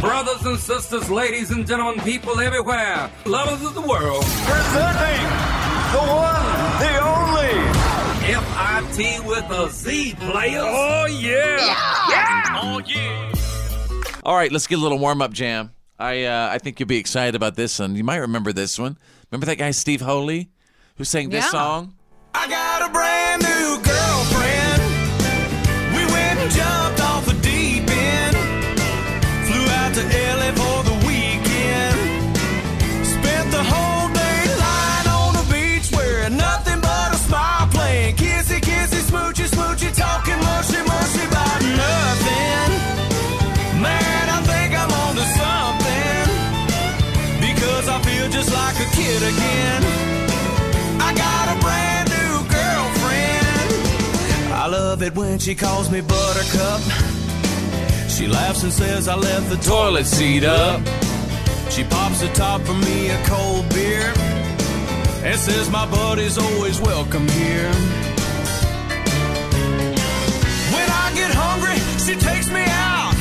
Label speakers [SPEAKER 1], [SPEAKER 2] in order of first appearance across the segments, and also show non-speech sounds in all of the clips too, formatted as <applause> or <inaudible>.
[SPEAKER 1] Brothers and sisters, ladies and gentlemen, people everywhere, lovers of the world,
[SPEAKER 2] Presenting the one, the only.
[SPEAKER 1] FIT with a Z players. Oh, yeah. Yeah!
[SPEAKER 2] Oh, yeah.
[SPEAKER 3] All right, let's get a little warm up jam. I uh, I think you'll be excited about this one. You might remember this one. Remember that guy Steve Holy, who sang this
[SPEAKER 4] Yeah.
[SPEAKER 3] song?
[SPEAKER 2] I got a brand new kid again. I got a brand new girlfriend. I love it when she calls me Buttercup. She laughs and says I left the toilet seat up. She pops the top for me a cold beer and says my buddy's always welcome here. When I get hungry, she takes me out.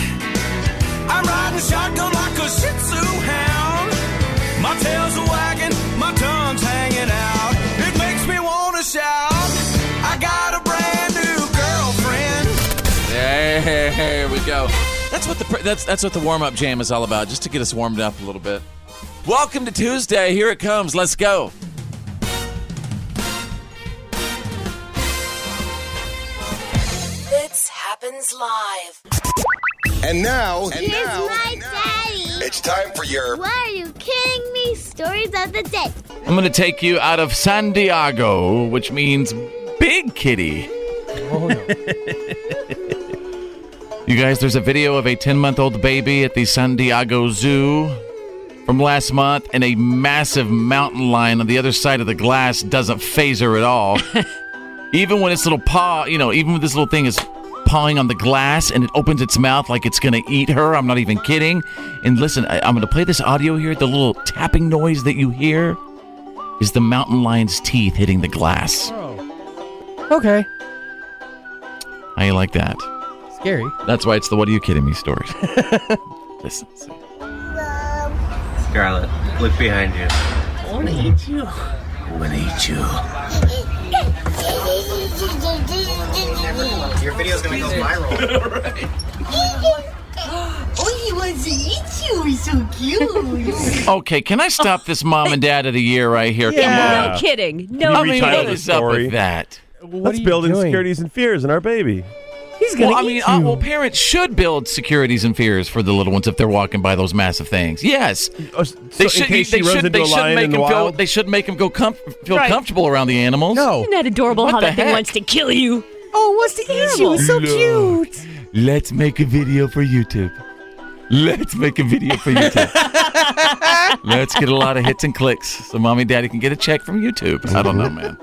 [SPEAKER 2] I'm riding shotgun like a Shih Tzu hound. My tail's a wagging, my tongue's hanging out. It makes me want to shout. I got a brand new girlfriend.
[SPEAKER 3] There we go. That's what the that's that's what the warm up jam is all about, just to get us warmed up a little bit. Welcome to Tuesday. Here it comes. Let's go.
[SPEAKER 5] Fitz happens live.
[SPEAKER 6] And now, and
[SPEAKER 7] Here's
[SPEAKER 6] now,
[SPEAKER 7] my daddy.
[SPEAKER 6] it's time for your
[SPEAKER 7] Why are you kidding me? Stories of the day.
[SPEAKER 3] I'm going to take you out of San Diego, which means big kitty. Oh, you guys, there's a video of a 10 month old baby at the San Diego Zoo from last month, and a massive mountain lion on the other side of the glass doesn't phase her at all. <laughs> even when its little paw, you know, even when this little thing is pawing on the glass and it opens its mouth like it's going to eat her. I'm not even kidding. And listen, I, I'm going to play this audio here. The little tapping noise that you hear is the mountain lion's teeth hitting the glass. Oh.
[SPEAKER 8] Okay.
[SPEAKER 3] How you like that?
[SPEAKER 8] Scary.
[SPEAKER 3] That's why it's the "What are you kidding me" stories. <laughs> listen. see.
[SPEAKER 9] Scarlett, look behind you.
[SPEAKER 3] I want to eat you. I want to eat you.
[SPEAKER 9] Your video's gonna go viral. <laughs>
[SPEAKER 5] Oh, he wants to eat you. He's so cute. <laughs>
[SPEAKER 3] Okay, can I stop this mom and dad of the year right here?
[SPEAKER 10] Yeah.
[SPEAKER 4] No kidding. No
[SPEAKER 3] Come on. I mean,
[SPEAKER 10] retitle
[SPEAKER 3] what
[SPEAKER 10] the
[SPEAKER 3] is up
[SPEAKER 10] story?
[SPEAKER 3] with that?
[SPEAKER 10] Let's build insecurities and fears in our baby.
[SPEAKER 8] He's gonna
[SPEAKER 3] Well, I mean, uh, well, parents should build securities and fears for the little ones if they're walking by those massive things. Yes,
[SPEAKER 10] Oh, s-
[SPEAKER 3] they should.
[SPEAKER 10] in
[SPEAKER 3] they should.
[SPEAKER 10] into
[SPEAKER 3] They should make them feel. They should make them go com- feel
[SPEAKER 8] Right.
[SPEAKER 3] comfortable around the animals.
[SPEAKER 8] no.
[SPEAKER 4] Isn't that adorable
[SPEAKER 3] What
[SPEAKER 4] how that thing wants to kill you?
[SPEAKER 8] Oh, what's the issue? It's so cute.
[SPEAKER 3] Let's make a video for YouTube. Let's make a video for YouTube. <laughs> Let's get a lot of hits and clicks so mommy and daddy can get a check from YouTube. I don't know, man.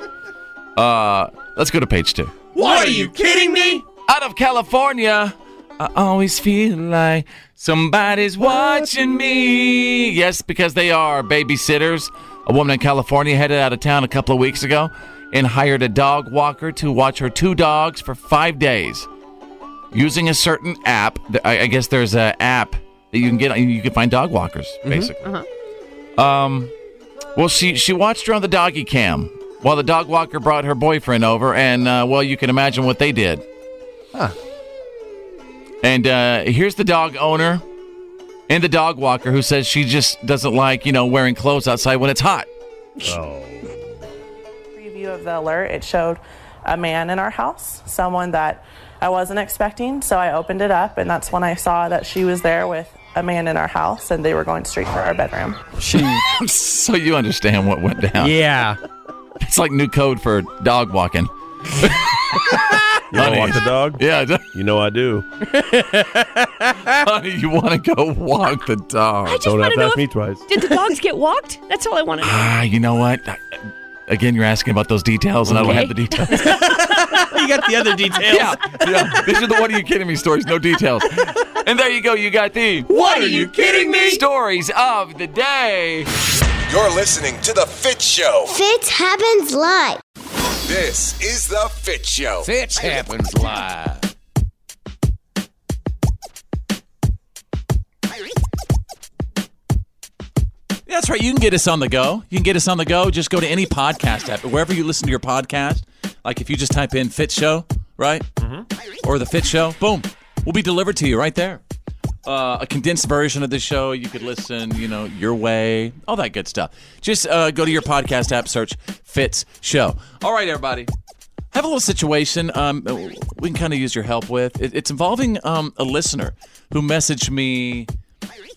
[SPEAKER 3] Uh, let's go to page two.
[SPEAKER 2] What are you kidding me?
[SPEAKER 3] Out of California, I always feel like somebody's watching me. Yes, because they are babysitters. A woman in California headed out of town a couple of weeks ago and hired a dog walker to watch her two dogs for five days using a certain app. I I guess there's an app that you can get. You can find dog walkers, basically. Um, well, she she watched her on the doggy cam while the dog walker brought her boyfriend over, and uh, well, you can imagine what they did. And uh, here's the dog owner and the dog walker who says she just doesn't like you know wearing clothes outside when it's hot.
[SPEAKER 11] Preview of the alert, it showed a man in our house, someone that I wasn't expecting. So I opened it up, and that's when I saw that she was there with a man in our house, and they were going straight for our bedroom.
[SPEAKER 3] She. <laughs> so you understand what went down?
[SPEAKER 8] Yeah.
[SPEAKER 3] It's like new code for dog walking. <laughs>
[SPEAKER 10] You want to walk the dog?
[SPEAKER 3] Yeah.
[SPEAKER 10] You know I do. <laughs>
[SPEAKER 3] Honey, you want to go walk the dog?
[SPEAKER 4] I just
[SPEAKER 10] Don't
[SPEAKER 4] want
[SPEAKER 10] have
[SPEAKER 4] to
[SPEAKER 10] to
[SPEAKER 4] know
[SPEAKER 10] ask
[SPEAKER 4] if,
[SPEAKER 10] me twice.
[SPEAKER 4] did the dogs get walked? That's all I want to know.
[SPEAKER 3] Ah, you know what? Again, you're asking about those details, and I don't have the details. <laughs>
[SPEAKER 8] you got the other details.
[SPEAKER 3] yeah, yeah. These are the what are you kidding me stories, no details. And there you go. You got the
[SPEAKER 6] What are you kidding me?
[SPEAKER 3] stories of the day.
[SPEAKER 6] You're listening to The Fit Show.
[SPEAKER 7] Fit happens live.
[SPEAKER 6] This is The Fit Show.
[SPEAKER 12] Fit happens live.
[SPEAKER 3] That's right. You can get us on the go. You can get us on the go. Just go to any podcast app, wherever you listen to your podcast. Like if you just type in Fit Show, right? Mm-hmm. Or the Fit Show, boom, we'll be delivered to you right there. Uh, a condensed version of the show. You could listen, you know, your way, all that good stuff. Just uh, go to your podcast app, search Fitz Show. All right, everybody. I have a little situation um, we can kind of use your help with. It, it's involving um, a listener who messaged me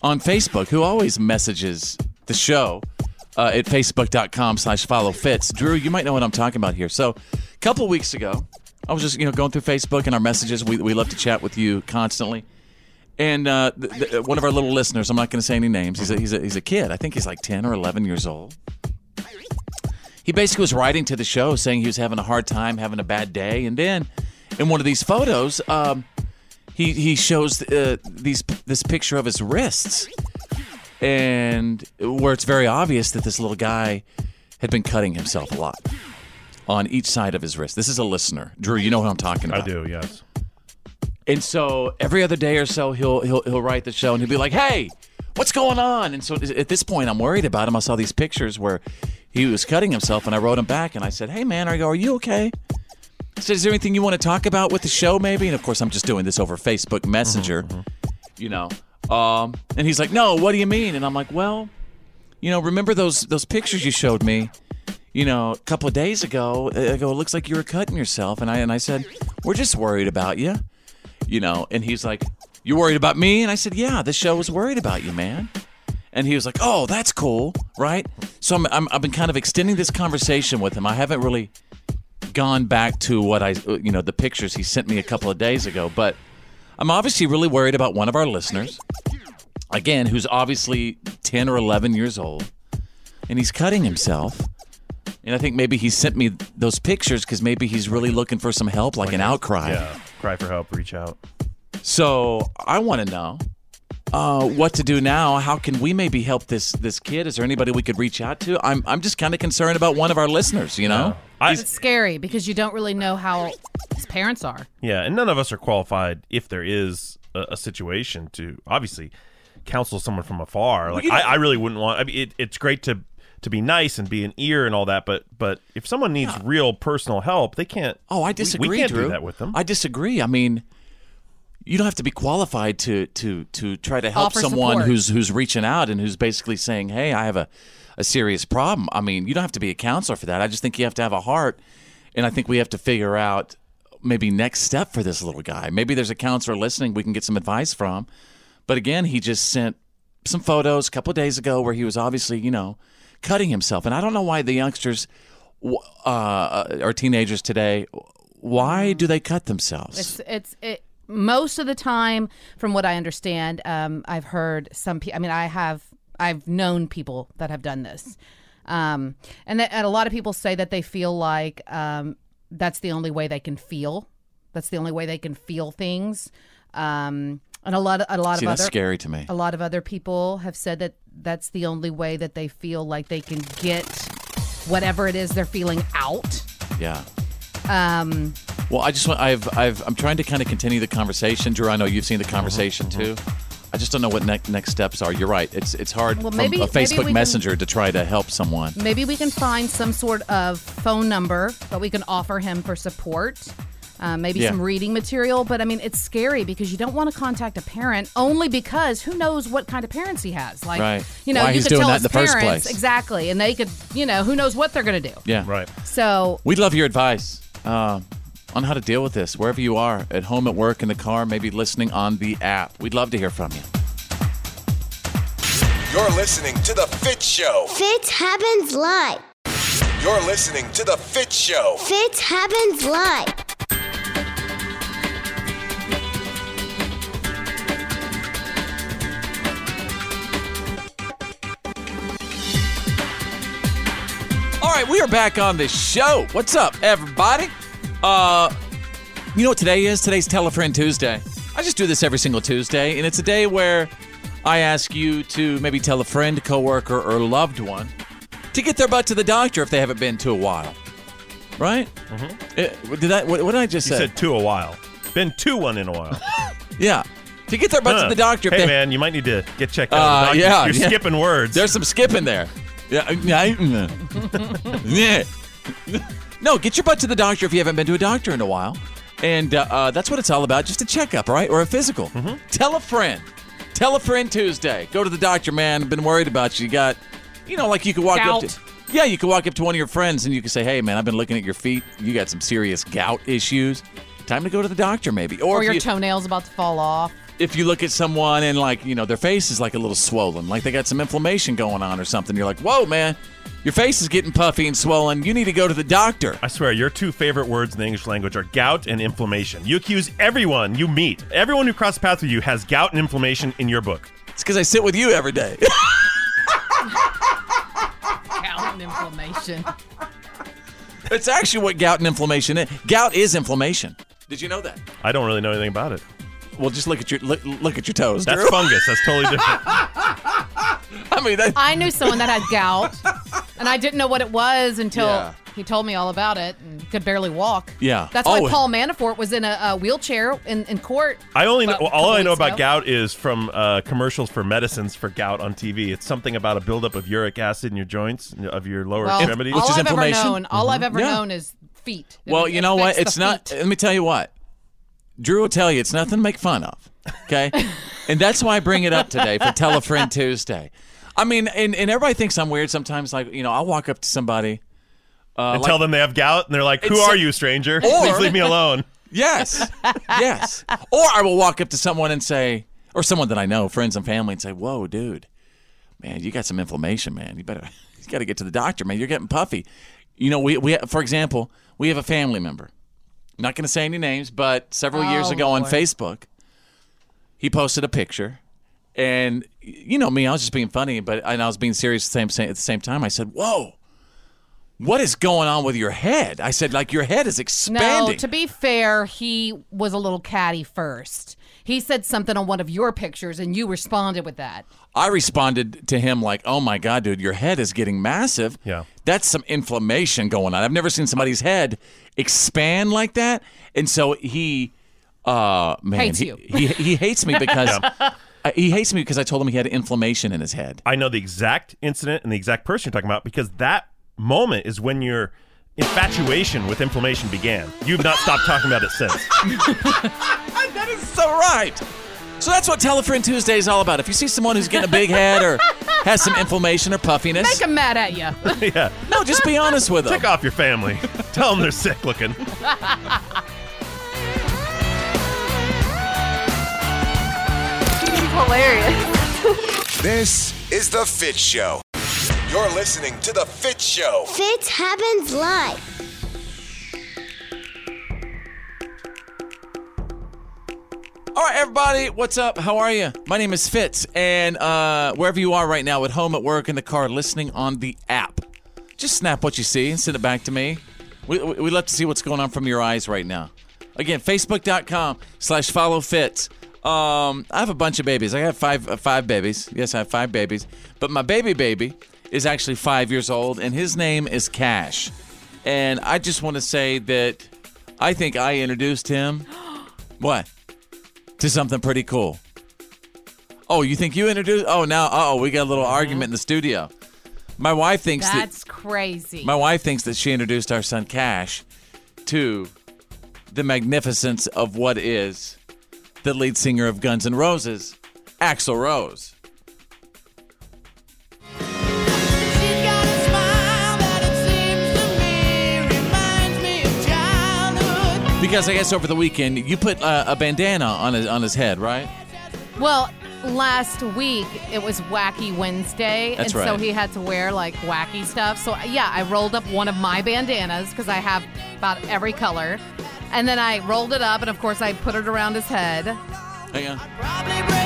[SPEAKER 3] on Facebook, who always messages the show uh, at facebook.com slash follow Fitz. Drew, you might know what I'm talking about here. So a couple weeks ago, I was just, you know, going through Facebook and our messages. We, we love to chat with you constantly. And uh, one of our little listeners, I'm not going to say any names. He's a, he's, a, he's a kid. I think he's like 10 or 11 years old. He basically was writing to the show saying he was having a hard time, having a bad day. And then in one of these photos, um, he, he shows uh, these this picture of his wrists. And where it's very obvious that this little guy had been cutting himself a lot on each side of his wrist. This is a listener. Drew, you know who I'm talking about.
[SPEAKER 10] I do, yes.
[SPEAKER 3] And so every other day or so, he'll he'll he'll write the show and he'll be like, "Hey, what's going on?" And so at this point, I'm worried about him. I saw these pictures where he was cutting himself, and I wrote him back and I said, "Hey, man, are you are you okay?" I said, "Is there anything you want to talk about with the show, maybe?" And of course, I'm just doing this over Facebook Messenger, mm-hmm, mm-hmm. you know. Um, and he's like, "No, what do you mean?" And I'm like, "Well, you know, remember those those pictures you showed me?" you know, a couple of days ago, I go, it looks like you were cutting yourself. And I and I said, we're just worried about you, you know. And he's like, you worried about me? And I said, yeah, the show was worried about you, man. And he was like, oh, that's cool, right? So I'm, I'm I've been kind of extending this conversation with him. I haven't really gone back to what I, you know, the pictures he sent me a couple of days ago, but I'm obviously really worried about one of our listeners, again, who's obviously 10 or 11 years old, and he's cutting himself. And I think maybe he sent me those pictures because maybe he's really looking for some help, like, an outcry.
[SPEAKER 10] Yeah, cry for help, reach out.
[SPEAKER 3] So I want to know uh, what to do now. How can we maybe help this this kid? Is there anybody we could reach out to? I'm I'm just kind of concerned about one of our listeners. You know,
[SPEAKER 13] it's scary because you don't really know how his parents are.
[SPEAKER 10] Yeah, and none of us are qualified if there is a, a situation to obviously counsel someone from afar. Like
[SPEAKER 3] you know-
[SPEAKER 10] I, I really wouldn't want. I mean, it, it's great to to be nice and be an ear and all that, but but if someone needs real personal help, they can't.
[SPEAKER 3] Oh, I
[SPEAKER 10] we-
[SPEAKER 3] disagree,
[SPEAKER 10] We, can't
[SPEAKER 3] Drew.
[SPEAKER 10] do that with them.
[SPEAKER 3] I disagree. I mean, you don't have to be qualified to to to try to help
[SPEAKER 13] Offer
[SPEAKER 3] someone
[SPEAKER 13] support.
[SPEAKER 3] who's who's reaching out and who's basically saying, "Hey, I have a a serious problem." I mean, you don't have to be a counselor for that. I just think you have to have a heart, and I think we have to figure out maybe next step for this little guy. Maybe there's a counselor listening we can get some advice from. But again, he just sent some photos a couple of days ago where he was obviously, you know, cutting himself, and I don't know why the youngsters uh, or teenagers today why do they cut themselves?
[SPEAKER 13] It's it's it most of the time, from what I understand, um, I've heard some. people. I mean, I have I've known people that have done this, um, and, that, and a lot of people say that they feel like um, that's the only way they can feel. That's the only way they can feel things. Um, and a lot of a lot
[SPEAKER 3] See,
[SPEAKER 13] of
[SPEAKER 3] that's
[SPEAKER 13] other
[SPEAKER 3] scary to me.
[SPEAKER 13] A lot of other people have said that that's the only way that they feel like they can get whatever it is they're feeling out.
[SPEAKER 3] yeah.
[SPEAKER 13] Um,
[SPEAKER 3] Well, I just want I've I've I'm trying to kind of continue the conversation, Drew. I know you've seen the conversation too. I just don't know what next next steps are. You're right. It's it's hard
[SPEAKER 13] Well,
[SPEAKER 3] from
[SPEAKER 13] maybe-
[SPEAKER 3] a
[SPEAKER 13] maybe we
[SPEAKER 3] Facebook
[SPEAKER 13] can-
[SPEAKER 3] Messenger to try to help someone.
[SPEAKER 13] Maybe we can find some sort of phone number that we can offer him for support. Uh, maybe
[SPEAKER 3] Yeah.
[SPEAKER 13] some reading material, but I mean, it's scary because you don't want to contact a parent only because who knows what kind of parents he has. Like,
[SPEAKER 3] Right.
[SPEAKER 13] you know,
[SPEAKER 3] Why
[SPEAKER 13] you
[SPEAKER 3] he's
[SPEAKER 13] could
[SPEAKER 3] doing
[SPEAKER 13] tell
[SPEAKER 3] that
[SPEAKER 13] his
[SPEAKER 3] in the first
[SPEAKER 13] parents
[SPEAKER 3] place.
[SPEAKER 13] exactly, and they could, you know, who knows what they're going to do.
[SPEAKER 3] Yeah.
[SPEAKER 10] Right.
[SPEAKER 13] So
[SPEAKER 3] We'd love your advice uh, on how to deal with this wherever you are, at home, at work, in the car, maybe listening on the app. We'd love to hear from you.
[SPEAKER 6] You're listening to The Fit Show.
[SPEAKER 7] Fit happens live.
[SPEAKER 6] You're listening to The Fit Show.
[SPEAKER 7] Fit happens live.
[SPEAKER 3] All right, we are back on the show. What's up, everybody? Uh, you know what today is? Today's Telefriend Tuesday. I just do this every single Tuesday, and it's a day where I ask you to maybe tell a friend, coworker, or loved one to get their butt to the doctor if they haven't been to a while. Right? Mm-hmm. Did I? What, what did I just
[SPEAKER 10] You
[SPEAKER 3] say?
[SPEAKER 10] said to a while. Been to one in a while. <laughs>
[SPEAKER 3] yeah. To get their butt
[SPEAKER 10] Huh.
[SPEAKER 3] to the doctor.
[SPEAKER 10] Hey
[SPEAKER 3] they-
[SPEAKER 10] man, you might need to get checked out.
[SPEAKER 3] Uh, yeah,
[SPEAKER 10] you're
[SPEAKER 3] yeah.
[SPEAKER 10] skipping words.
[SPEAKER 3] There's some skipping there. Yeah, yeah. <laughs> yeah. No, get your butt to the doctor if you haven't been to a doctor in a while. And uh, uh, that's what it's all about, just a checkup, right? Or a physical.
[SPEAKER 10] Mm-hmm.
[SPEAKER 3] Tell a friend. Tell a friend Tuesday. Go to the doctor, man. I've been worried about you. You got, you know, like you could walk up
[SPEAKER 13] Gout.
[SPEAKER 3] to. Yeah, you could walk up to one of your friends and you could say, "Hey, man, I've been looking at your feet. You got some serious gout issues. Time to go to the doctor, maybe."
[SPEAKER 13] Or,
[SPEAKER 3] if
[SPEAKER 13] your
[SPEAKER 3] you,
[SPEAKER 13] toenails about to fall off.
[SPEAKER 3] If you look at someone and like you know their face is like a little swollen like they got some inflammation going on or something you're like whoa man your face is getting puffy and swollen you need to go to the doctor
[SPEAKER 10] I swear, your two favorite words in the English language are gout and inflammation. You accuse everyone you meet, everyone who crosses paths with you has gout and inflammation in your book.
[SPEAKER 3] it's because i sit with you every day <laughs>
[SPEAKER 13] Gout and inflammation.
[SPEAKER 3] it's actually what gout and inflammation is gout is inflammation did you know that
[SPEAKER 10] I don't really know anything about it.
[SPEAKER 3] Well just look at your look, look at your toes
[SPEAKER 10] That's
[SPEAKER 3] Drew.
[SPEAKER 10] fungus. That's totally different. <laughs>
[SPEAKER 3] i mean that,
[SPEAKER 13] I knew someone that had gout, and I didn't know what it was until
[SPEAKER 3] Yeah.
[SPEAKER 13] he told me all about it and could barely walk.
[SPEAKER 3] Yeah.
[SPEAKER 13] That's why
[SPEAKER 3] Oh.
[SPEAKER 13] Paul Manafort was in a, a wheelchair in, in court.
[SPEAKER 10] I only know,
[SPEAKER 13] about a
[SPEAKER 10] all
[SPEAKER 13] couple
[SPEAKER 10] I know
[SPEAKER 13] weeks
[SPEAKER 10] about
[SPEAKER 13] ago.
[SPEAKER 10] gout is from uh, commercials for medicines for gout on TV. It's something about a buildup of uric acid in your joints of your lower
[SPEAKER 13] Well,
[SPEAKER 10] extremities.
[SPEAKER 13] all
[SPEAKER 3] Which is
[SPEAKER 13] I've ever
[SPEAKER 3] inflammation.
[SPEAKER 13] known, all I've ever
[SPEAKER 3] Yeah.
[SPEAKER 13] known is feet. It-
[SPEAKER 3] well
[SPEAKER 13] it
[SPEAKER 3] you know what
[SPEAKER 13] affects
[SPEAKER 3] it's not
[SPEAKER 13] feet.
[SPEAKER 3] let me tell you what drew will tell you it's nothing to make fun of okay <laughs> and that's why i bring it up today for tell a friend tuesday i mean and, and everybody thinks i'm weird sometimes like you know i'll walk up to somebody uh,
[SPEAKER 10] and
[SPEAKER 3] like-
[SPEAKER 10] tell them they have gout, and they're like, "Who are you, stranger? <laughs>
[SPEAKER 3] Or-
[SPEAKER 10] Please leave me alone." <laughs>
[SPEAKER 3] Yes. yes. Or I will walk up to someone and say, or someone that I know, friends and family, and say, "Whoa, dude, man, you got some inflammation, man. You better, you got to get to the doctor, man. You're getting puffy." You know, we we for example, we have a family member. Not going to say any names, but several years
[SPEAKER 13] Oh,
[SPEAKER 3] ago on Facebook, he posted a picture, and you know me, I was just being funny, but and I was being serious at the same at the same time. I said, "Whoa." What is going on with your head? I said, like your head is expanding.
[SPEAKER 13] No, to be fair, he was a little catty first. He said something on one of your pictures, and you responded with that.
[SPEAKER 3] I responded to him like, "Oh my god, dude, your head is getting massive.
[SPEAKER 10] Yeah.
[SPEAKER 3] that's some inflammation going on. I've never seen somebody's head expand like that." And so he, uh, man,
[SPEAKER 13] Hates
[SPEAKER 3] he,
[SPEAKER 13] you.
[SPEAKER 3] he he hates me because <laughs> uh, he hates me because I told him he had inflammation in his head.
[SPEAKER 10] I know the exact incident and the exact person you're talking about because that moment is when your infatuation with inflammation began. You've not stopped talking about it since. <laughs>
[SPEAKER 3] that is so right. So that's what Telefriend Tuesday is all about. If you see someone who's getting a big head or has some inflammation or puffiness,
[SPEAKER 13] Make him mad at you. <laughs>
[SPEAKER 10] yeah.
[SPEAKER 3] no, just be honest with them.
[SPEAKER 10] Tick off your family. <laughs> Tell them they're sick looking.
[SPEAKER 14] Hilarious.
[SPEAKER 6] This is The Fit Show. You're listening to The Fit Show.
[SPEAKER 7] Fitz happens live.
[SPEAKER 3] All right, everybody, what's up? How are you? My name is Fitz, and uh, wherever you are right now, at home, at work, in the car, listening on the app, just snap what you see and send it back to me. We, we, we love to see what's going on from your eyes right now. Again, facebook.com slash follow Fitz. Um, I have a bunch of babies. I have five uh, five babies. Yes, I have five babies. But my baby baby is actually five years old, and his name is Cash. And I just want to say that I think I introduced him. <gasps> What? to something pretty cool. Oh, you think you introduced? Oh, now, oh, we got a little uh-huh. argument in the studio. My wife thinks
[SPEAKER 13] That's
[SPEAKER 3] that
[SPEAKER 13] crazy.
[SPEAKER 3] my wife thinks that she introduced our son Cash to the magnificence of what is the lead singer of Guns N' Roses, Axl Rose. Because I guess over the weekend you put uh, a bandana on his on his head, right?
[SPEAKER 13] well, last week it was Wacky Wednesday,
[SPEAKER 3] That's
[SPEAKER 13] and so
[SPEAKER 3] right.
[SPEAKER 13] he had to wear like wacky stuff. So yeah, I rolled up one of my bandanas because I have about every color, and then I rolled it up, and of course I put it around his head.
[SPEAKER 3] Hang on.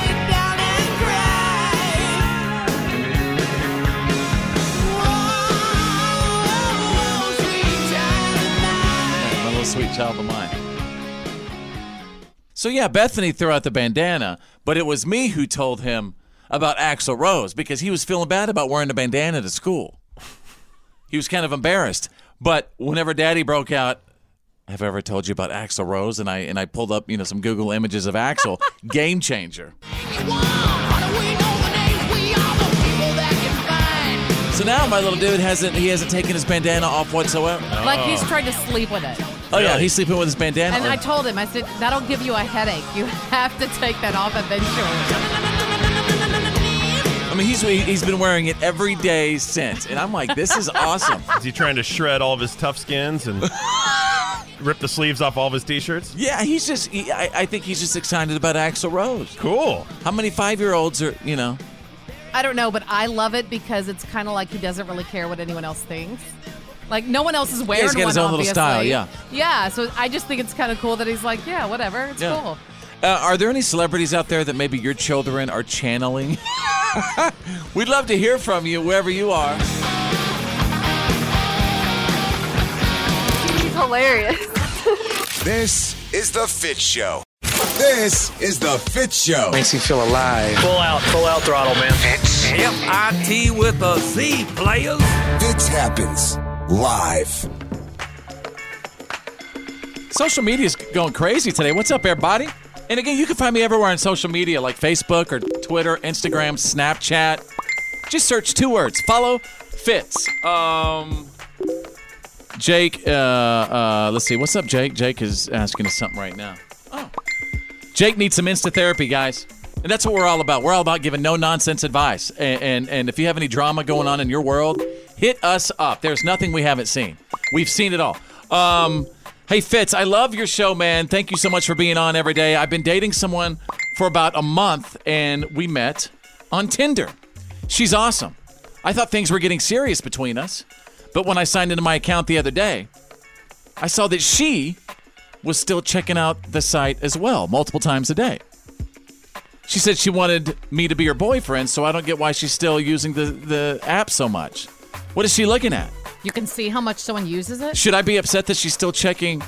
[SPEAKER 3] Sweet child of mine. So yeah, Bethany threw out the bandana, but it was me who told him about Axl Rose because he was feeling bad about wearing a bandana to school. He was kind of embarrassed. But whenever Daddy broke out, have I ever told you about Axl Rose? And I and I pulled up, you know, some Google images of Axl, <laughs> game changer. So now my little dude hasn't he hasn't taken his bandana off whatsoever.
[SPEAKER 13] Like he's trying to sleep with it.
[SPEAKER 3] Oh yeah, he's sleeping with his bandana.
[SPEAKER 13] And
[SPEAKER 3] on.
[SPEAKER 13] I told him, I said, that'll give you a headache. You <laughs> have to take that off eventually.
[SPEAKER 3] I mean, he's he's been wearing it every day since, and I'm like, this is awesome. <laughs>
[SPEAKER 10] Is he trying to shred all of his tough skins and <laughs> rip the sleeves off all of his t-shirts?
[SPEAKER 3] Yeah, he's just. He, I, I think he's just excited about Axl Rose.
[SPEAKER 10] Cool.
[SPEAKER 3] How many five-year-olds are you know?
[SPEAKER 13] I don't know, but I love it because it's kind of like he doesn't really care what anyone else thinks. Like no one else is wearing
[SPEAKER 3] he's got
[SPEAKER 13] one.
[SPEAKER 3] his own little
[SPEAKER 13] obviously.
[SPEAKER 3] style, yeah.
[SPEAKER 13] Yeah, so I just think it's kind of cool that he's like, yeah, whatever, it's
[SPEAKER 3] Yeah.
[SPEAKER 13] cool.
[SPEAKER 3] Uh, are there any celebrities out there that maybe your children are channeling? <laughs> We'd love to hear from you wherever you are.
[SPEAKER 14] He's hilarious.
[SPEAKER 6] This is The Fit Show. This is The Fit Show.
[SPEAKER 9] Makes you feel alive. Full out, full out throttle, man.
[SPEAKER 1] F-I-T with a Z, players.
[SPEAKER 6] Fitz happens live.
[SPEAKER 3] Social media is going crazy today. What's up, everybody? And again, you can find me everywhere on social media like Facebook or Twitter, Instagram, Snapchat. Just search two words: follow Fitz. Um, Jake, uh, uh, let's see. What's up, Jake? Jake is asking us something right now. Oh, Jake needs some insta therapy, guys. And that's what we're all about. We're all about giving no nonsense advice. And, and and if you have any drama going on in your world, hit us up. There's nothing we haven't seen. We've seen it all. Um, hey Fitz, I love your show, man. Thank you so much for being on every day. I've been dating someone for about a month, and we met on Tinder. She's awesome. I thought things were getting serious between us, but when I signed into my account the other day, I saw that she was still checking out the site as well, multiple times a day. She said she wanted me to be her boyfriend, so I don't get why she's still using the, the app so much. What is she looking at?
[SPEAKER 13] You can see how much someone uses it.
[SPEAKER 3] Should I be upset that she's still checking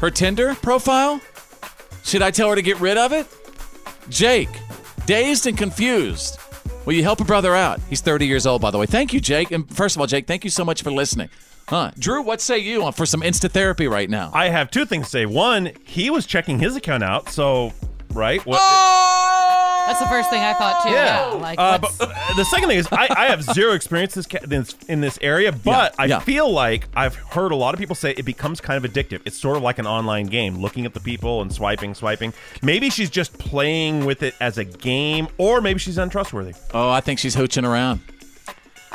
[SPEAKER 3] her Tinder profile? Should I tell her to get rid of it? Jake, dazed and confused. Will you help a brother out? He's 30 years old, by the way. Thank you, Jake. And first of all, Jake, thank you so much for listening. Huh. Drew, what say you for some insta therapy right now?
[SPEAKER 10] I have two things to say. One, he was checking his account out, so right. What,
[SPEAKER 13] That's the first thing I thought too. Yeah. Like,
[SPEAKER 10] Uh, but uh, the second thing is, I, I have zero experience this, in this area, <laughs> but I
[SPEAKER 3] yeah.
[SPEAKER 10] feel like I've heard a lot of people say it becomes kind of addictive. It's sort of like an online game, looking at the people and swiping, swiping. Maybe she's just playing with it as a game, or maybe she's untrustworthy.
[SPEAKER 3] Oh, I think she's hooching around.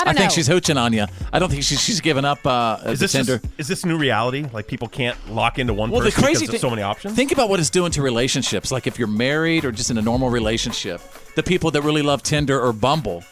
[SPEAKER 13] I don't
[SPEAKER 3] think
[SPEAKER 13] know.
[SPEAKER 3] she's hooching on you. I don't think she's she's given up uh,
[SPEAKER 10] Is
[SPEAKER 3] the
[SPEAKER 10] this
[SPEAKER 3] Tinder.
[SPEAKER 10] just- is this new reality? Like people can't lock into one
[SPEAKER 3] Well, the crazy
[SPEAKER 10] because there's
[SPEAKER 3] thing,
[SPEAKER 10] so many options.
[SPEAKER 3] Think about what it's doing to relationships. Like if you're married or just in a normal relationship, the people that really love Tinder or Bumble,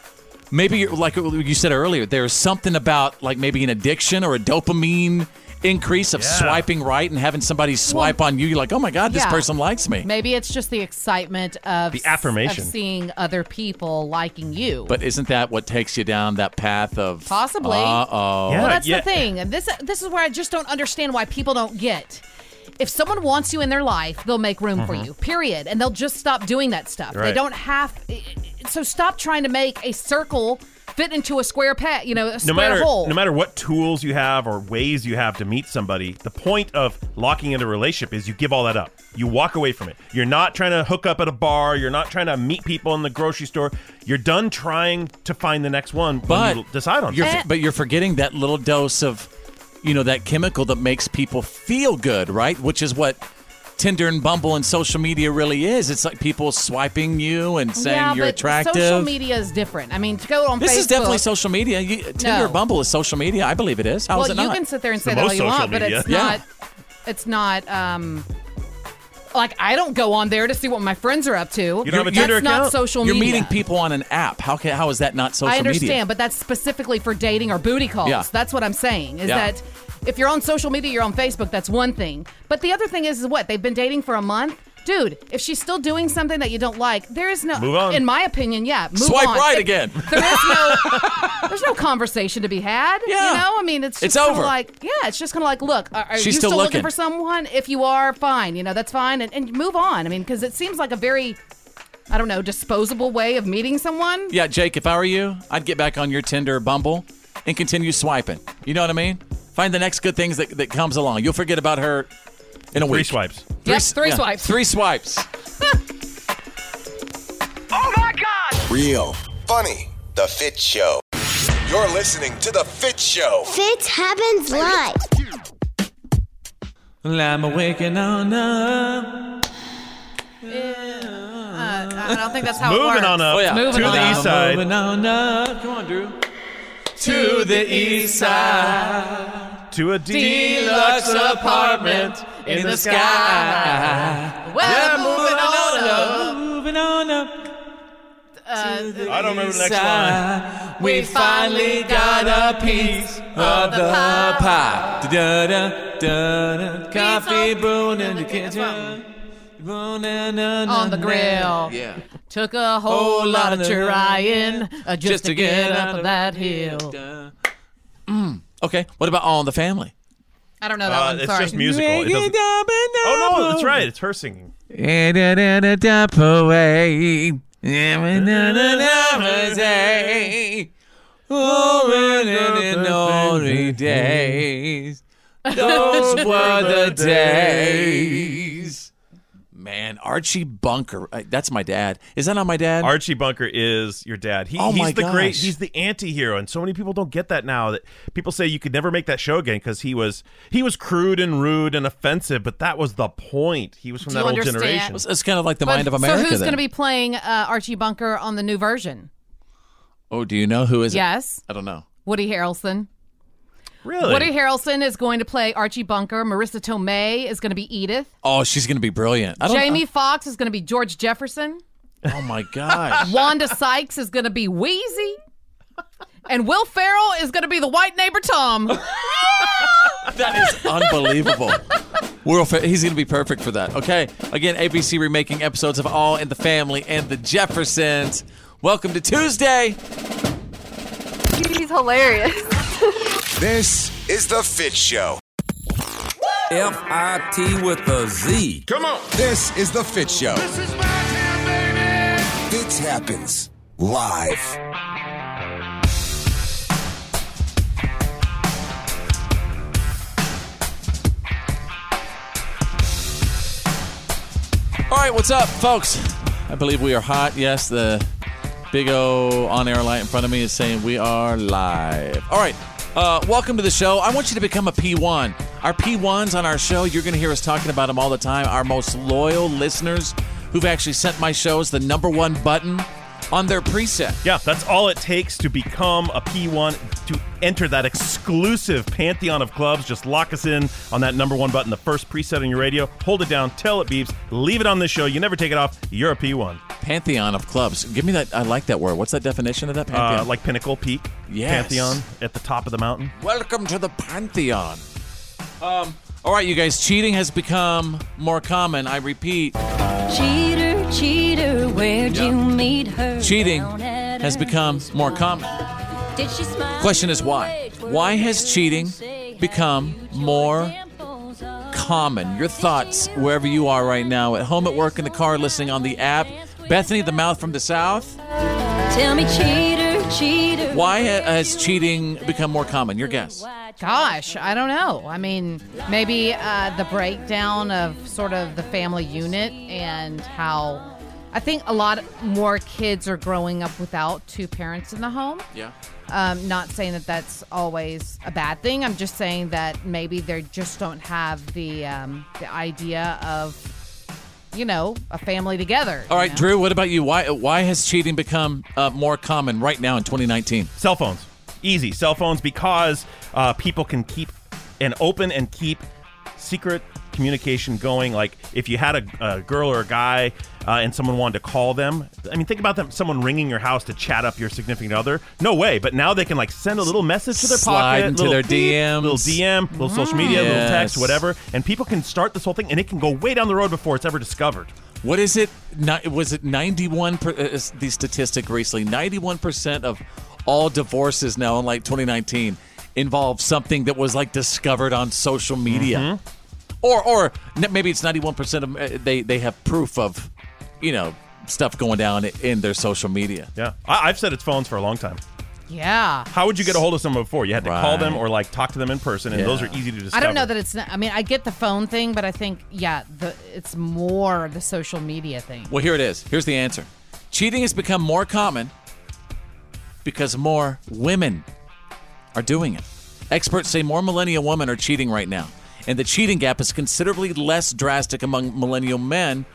[SPEAKER 3] maybe you're, like you said earlier, there's something about like maybe an addiction or a dopamine increase of
[SPEAKER 10] Yeah.
[SPEAKER 3] swiping right and having somebody swipe on you. You're like, oh my god, this person likes me.
[SPEAKER 13] Maybe it's just the excitement of
[SPEAKER 10] The affirmation.
[SPEAKER 13] of seeing other people liking you.
[SPEAKER 3] But isn't that what takes you down that path of
[SPEAKER 13] Possibly.
[SPEAKER 3] Uh oh.
[SPEAKER 13] well, that's the thing. And this this is where I just don't understand why people don't get. If someone wants you in their life, they'll make room for
[SPEAKER 10] Mm-hmm.
[SPEAKER 3] Mhm.
[SPEAKER 13] you. Period. And they'll just stop doing that stuff. They don't have. So stop trying to make a circle fit into a square pet. You know, a
[SPEAKER 10] no
[SPEAKER 13] square
[SPEAKER 10] matter
[SPEAKER 13] hole.
[SPEAKER 10] no matter what tools you have or ways you have to meet somebody, the point of locking into a relationship is you give all that up. You walk away from it. You're not trying to hook up at a bar. You're not trying to meet people in the grocery store. You're done trying to find the next one. when
[SPEAKER 3] But
[SPEAKER 10] you decide on
[SPEAKER 3] you're,
[SPEAKER 10] something.
[SPEAKER 3] but you're forgetting that little dose of, you know, that chemical that makes people feel good, right? Which is what Tinder and Bumble and social media really is. It's like people swiping you and saying
[SPEAKER 13] yeah,
[SPEAKER 3] you're
[SPEAKER 13] but
[SPEAKER 3] attractive.
[SPEAKER 13] social media is different. I mean, to go on
[SPEAKER 3] this
[SPEAKER 13] Facebook.
[SPEAKER 3] is definitely social media. You, Tinder
[SPEAKER 13] No.
[SPEAKER 3] or Bumble is social media. I believe it is. How is
[SPEAKER 13] well,
[SPEAKER 3] it
[SPEAKER 13] you can sit there and
[SPEAKER 3] It's
[SPEAKER 13] say
[SPEAKER 3] the
[SPEAKER 13] that all you want,
[SPEAKER 3] social
[SPEAKER 13] but it's
[SPEAKER 3] Yeah.
[SPEAKER 13] not. It's not. um like I don't go on there to see what my friends are up to. You have a Tinder know that's not social
[SPEAKER 3] You're meeting people on an app. How can, how is that not social
[SPEAKER 13] I understand,
[SPEAKER 3] media?
[SPEAKER 13] but that's specifically for dating or booty calls.
[SPEAKER 3] Yeah.
[SPEAKER 13] That's what I'm saying. Is
[SPEAKER 3] Yeah.
[SPEAKER 13] that if you're on social media, you're on Facebook. That's one thing. But the other thing is, is what they've been dating for a month. dude, if she's still doing something that you don't like, there is no.
[SPEAKER 3] Move on.
[SPEAKER 13] In my opinion, yeah, move
[SPEAKER 3] Swipe
[SPEAKER 13] on.
[SPEAKER 3] right
[SPEAKER 13] If-
[SPEAKER 3] again. <laughs>
[SPEAKER 13] There is no. <laughs> there's no conversation to be had.
[SPEAKER 3] Yeah.
[SPEAKER 13] You know, I mean, it's
[SPEAKER 3] It's
[SPEAKER 13] just kinda
[SPEAKER 3] over.
[SPEAKER 13] Like, yeah, it's just kind of like, look, are, are
[SPEAKER 3] She's
[SPEAKER 13] you
[SPEAKER 3] still
[SPEAKER 13] still, looking
[SPEAKER 3] looking.
[SPEAKER 13] for someone? If you are, fine. You know, that's fine, and, and move on. I mean, because it seems like a very, I don't know, disposable way of meeting someone.
[SPEAKER 3] Yeah, Jake, if I were you, I'd get back on your Tinder or Bumble and continue swiping. You know what I mean? Find the next good things that, that comes along. You'll forget about her in a
[SPEAKER 10] Three
[SPEAKER 3] week.
[SPEAKER 10] swipes.
[SPEAKER 13] Yep, three swipes.
[SPEAKER 3] Three swipes. <laughs> Oh my God!
[SPEAKER 6] Real. Funny. The Fit Show. You're listening to The Fit Show.
[SPEAKER 7] Fit happens live.
[SPEAKER 8] I'm waking on up.
[SPEAKER 13] Uh, I don't think that's how it
[SPEAKER 10] Moving
[SPEAKER 13] works.
[SPEAKER 10] on up
[SPEAKER 3] Oh, yeah.
[SPEAKER 13] Moving
[SPEAKER 10] to
[SPEAKER 13] on
[SPEAKER 10] the
[SPEAKER 13] up.
[SPEAKER 10] east side.
[SPEAKER 8] Moving on up. Come on, Drew. To the east side.
[SPEAKER 10] To a
[SPEAKER 8] Deluxe apartment in the sky.
[SPEAKER 13] Well,
[SPEAKER 8] Yeah,
[SPEAKER 13] moving on up.
[SPEAKER 8] Moving on up.
[SPEAKER 13] Uh,
[SPEAKER 10] I don't remember the next line.
[SPEAKER 8] We finally got a piece of the pie. Da da da da. Coffee brewing in the kitchen.
[SPEAKER 13] on the grill.
[SPEAKER 3] Yeah.
[SPEAKER 13] Took a whole
[SPEAKER 8] Whole
[SPEAKER 13] lot
[SPEAKER 8] lot
[SPEAKER 13] of
[SPEAKER 8] of-
[SPEAKER 13] trying uh, just, to get up that hill.
[SPEAKER 3] Okay. What about All in the Family?
[SPEAKER 13] I don't know that
[SPEAKER 10] Uh,
[SPEAKER 13] one.
[SPEAKER 10] it's
[SPEAKER 13] Sorry.
[SPEAKER 10] just musical. It doesn't- oh no, that's right. It's her singing.
[SPEAKER 3] days. Those were the days. Man, Archie Bunker. uh, That's my dad. Is that not my dad?
[SPEAKER 10] Archie Bunker is your dad. He,
[SPEAKER 3] Oh
[SPEAKER 10] he's
[SPEAKER 3] my
[SPEAKER 10] the great.
[SPEAKER 3] gosh.
[SPEAKER 10] He's the anti-hero, and so many people don't get that now. That people say you could never make that show again because he was he was crude and rude and offensive, but that was the point. He was from
[SPEAKER 13] Do
[SPEAKER 10] that
[SPEAKER 13] you
[SPEAKER 10] old
[SPEAKER 13] understand?
[SPEAKER 10] generation.
[SPEAKER 3] It's, it's kind of like the
[SPEAKER 13] But-
[SPEAKER 3] mind of America.
[SPEAKER 13] So who's
[SPEAKER 3] then.
[SPEAKER 13] going to be playing uh, Archie Bunker on the new version?
[SPEAKER 3] Oh, do you know who is it?
[SPEAKER 13] Yes,
[SPEAKER 3] I don't know.
[SPEAKER 13] Woody Harrelson.
[SPEAKER 10] Really?
[SPEAKER 13] Woody Harrelson is going to play Archie Bunker. Marisa Tomei is going to be Edith.
[SPEAKER 3] Oh, she's going to be brilliant. I don't,
[SPEAKER 13] Jamie Foxx is going to be George Jefferson.
[SPEAKER 3] oh my gosh. <laughs>
[SPEAKER 13] Wanda Sykes is going to be Wheezy. And Will Ferrell is going to be the white neighbor Tom. <laughs>
[SPEAKER 3] that is unbelievable. Will Fer- he's going to be perfect for that. Okay. Again, ABC remaking episodes of All in the Family and the Jeffersons. Welcome to Tuesday.
[SPEAKER 14] He's hilarious. <laughs>
[SPEAKER 6] This is The Fit Show.
[SPEAKER 1] F I T with a Z.
[SPEAKER 6] Come on. This is The Fit Show. This is my time, baby. Fitz happens live.
[SPEAKER 3] All right, what's up, folks? I believe we are hot. Yes, the big O on air light in front of me is saying we are live. All right, uh, welcome to the show. I want you to become a P1. Our P1s on our show, you're going to hear us talking about them all the time. Our most loyal listeners who've actually sent my shows the number one button on their preset.
[SPEAKER 10] Yeah, that's all it takes to become a P1 to enter that exclusive pantheon of clubs. Just lock us in on that number one button, the first preset on your radio. Hold it down, tell it beeps, leave it on this show. You never take it off. You're a P1.
[SPEAKER 3] Pantheon of clubs. Give me that. I like that word. What's that definition of that? Pantheon.
[SPEAKER 10] Uh, like Pinnacle Peak,
[SPEAKER 3] Yes.
[SPEAKER 10] Pantheon at the top of the mountain.
[SPEAKER 3] Welcome to the Pantheon. Um, all right, you guys, cheating has become more common. I repeat,
[SPEAKER 4] Cheater, cheater, where'd you meet her?
[SPEAKER 3] cheating
[SPEAKER 4] Down
[SPEAKER 3] has become more common.
[SPEAKER 4] Did she smile
[SPEAKER 3] Question is why? Why has cheating become more common? Your thoughts wherever you are right now, at home, at work, in the car, listening on the app. Bethany, the mouth from the south.
[SPEAKER 4] Tell me, cheater, cheater.
[SPEAKER 3] Why has cheating become more common? Your guess.
[SPEAKER 13] Gosh, I don't know. I mean, maybe uh, the breakdown of sort of the family unit and how I think a lot more kids are growing up without two parents in the home.
[SPEAKER 3] Yeah.
[SPEAKER 13] Um, not saying that that's always a bad thing. I'm just saying that maybe they just don't have the um, the idea of, you know, a family together.
[SPEAKER 3] All right,
[SPEAKER 13] know?
[SPEAKER 3] Drew. What about you? Why why has cheating become uh, more common right now in 2019?
[SPEAKER 10] Cell phones. Easy. Cell phones because uh, people can keep and open and keep secret communication going. Like if you had a, a girl or a guy uh, and someone wanted to call them, I mean, think about them. Someone ringing your house to chat up your significant other. No way. But now they can like send a little message to their
[SPEAKER 3] Slide
[SPEAKER 10] pocket,
[SPEAKER 3] into
[SPEAKER 10] little
[SPEAKER 3] their
[SPEAKER 10] beep,
[SPEAKER 3] DMs.
[SPEAKER 10] little DM, little social media, little text, whatever, and people can start this whole thing, and it can go way down the road before it's ever discovered.
[SPEAKER 3] What is it? Was it 91? Per, uh, the statistic recently 91% of all divorces now in like 2019 involve something that was like discovered on social media.
[SPEAKER 10] Mm-hmm.
[SPEAKER 3] Or, or maybe it's 91% of uh, they, they have proof of, you know, stuff going down in their social media.
[SPEAKER 10] Yeah, I, I've said it's phones for a long time.
[SPEAKER 13] Yeah.
[SPEAKER 10] How would you get a hold of someone before? You had to call them or like talk to them in person, and those are easy to discover.
[SPEAKER 13] I don't know that it's. Not, I mean, I get the phone thing, but I think yeah, the it's more the social media thing.
[SPEAKER 3] Well, here it is. Here's the answer cheating has become more common because more women are doing it. Experts say more millennial women are cheating right now, and the cheating gap is considerably less drastic among millennial men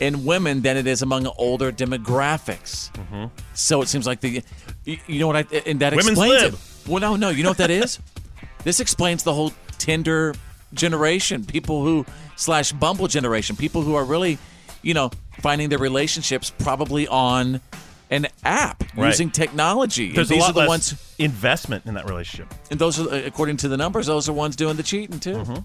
[SPEAKER 3] and women than it is among older demographics. Mm-hmm. So it seems like the, you you know what I, and that
[SPEAKER 10] Women's
[SPEAKER 3] explains
[SPEAKER 10] lib.
[SPEAKER 3] it. Well, no, no, you know what that is? <laughs> this explains the whole Tinder generation, people who slash Bumble generation, people who are really, you know, finding their relationships probably on an app
[SPEAKER 10] Right.
[SPEAKER 3] using technology. And
[SPEAKER 10] There's a
[SPEAKER 3] these
[SPEAKER 10] lot
[SPEAKER 3] are the
[SPEAKER 10] less
[SPEAKER 3] ones,
[SPEAKER 10] investment in that relationship.
[SPEAKER 3] and those are, uh, according to the numbers, those are ones doing the cheating too.
[SPEAKER 10] Mm-hmm.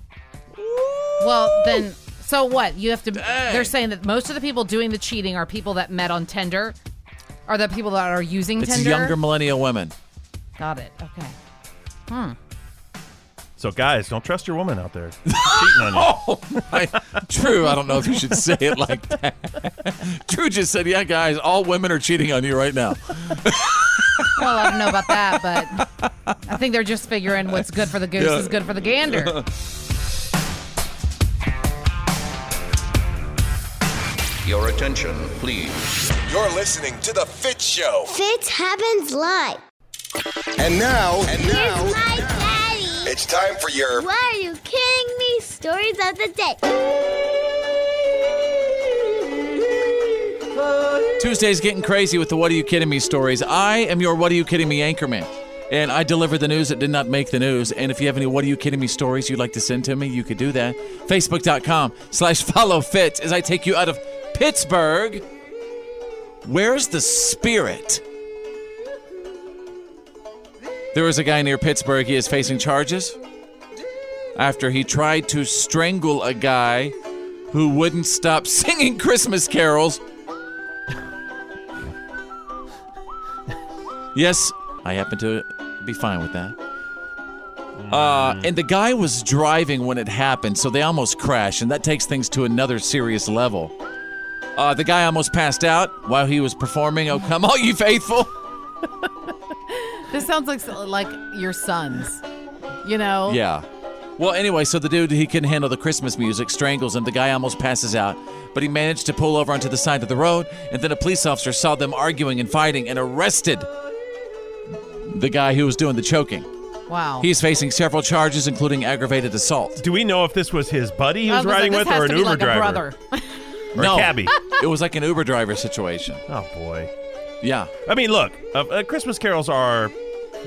[SPEAKER 13] Well, then, so what? You have to. They're saying that most of the people doing the cheating are people that met on Tinder, are the people that are using
[SPEAKER 3] It's
[SPEAKER 13] Tinder.
[SPEAKER 3] younger millennial women.
[SPEAKER 13] Got it. Okay. Hmm.
[SPEAKER 10] So guys, don't trust your woman out there <laughs> cheating on you.
[SPEAKER 3] Oh, my, True. I don't know if you should say it like that. <laughs> True just said, "Yeah, guys, all women are cheating on you right now." <laughs>
[SPEAKER 13] Well, I don't know about that, but I think they're just figuring what's good for the goose
[SPEAKER 3] Yeah.
[SPEAKER 13] is good for the gander.
[SPEAKER 12] Your attention, please.
[SPEAKER 6] You're listening to The Fit Show.
[SPEAKER 7] Fitz happens live.
[SPEAKER 6] And now, and now,
[SPEAKER 7] Here's my daddy.
[SPEAKER 6] It's time for your
[SPEAKER 7] Why are you kidding me? Stories of the day.
[SPEAKER 3] Tuesday's getting crazy with the "What are you kidding me?" stories. I am your "What are you kidding me?" anchorman, and I deliver the news that did not make the news. And if you have any "What are you kidding me?" stories you'd like to send to me, you could do that. Facebook.com/slash follow fit as I take you out of Pittsburgh. Where's the spirit? There is a guy near Pittsburgh. He is facing charges after he tried to strangle a guy who wouldn't stop <laughs> singing Christmas carols. Yes, I happen to be fine with that. Uh, and the guy was driving when it happened, so they almost crashed, and that takes things to another serious level. Uh, the guy almost passed out while he was performing "Oh Come All You Faithful." <laughs>
[SPEAKER 13] This sounds like like your sons. You know?
[SPEAKER 3] Yeah. Well, anyway, so the dude he couldn't handle the Christmas music, strangles him. The guy almost passes out, but he managed to pull over onto the side of the road, and then a police officer saw them arguing and fighting and arrested the guy who was doing the choking.
[SPEAKER 13] Wow.
[SPEAKER 3] He's facing several charges, including aggravated assault.
[SPEAKER 10] Do we know if this was his buddy he was
[SPEAKER 13] was like,
[SPEAKER 10] riding
[SPEAKER 13] this
[SPEAKER 10] with
[SPEAKER 13] has
[SPEAKER 10] or
[SPEAKER 13] to
[SPEAKER 10] an
[SPEAKER 13] be
[SPEAKER 10] Uber
[SPEAKER 13] like a
[SPEAKER 10] driver?
[SPEAKER 13] brother.
[SPEAKER 10] Or
[SPEAKER 3] no,
[SPEAKER 10] a cabbie?
[SPEAKER 3] it was like an Uber driver situation.
[SPEAKER 10] Oh boy.
[SPEAKER 3] Yeah.
[SPEAKER 10] I mean, look, uh, uh, Christmas carols are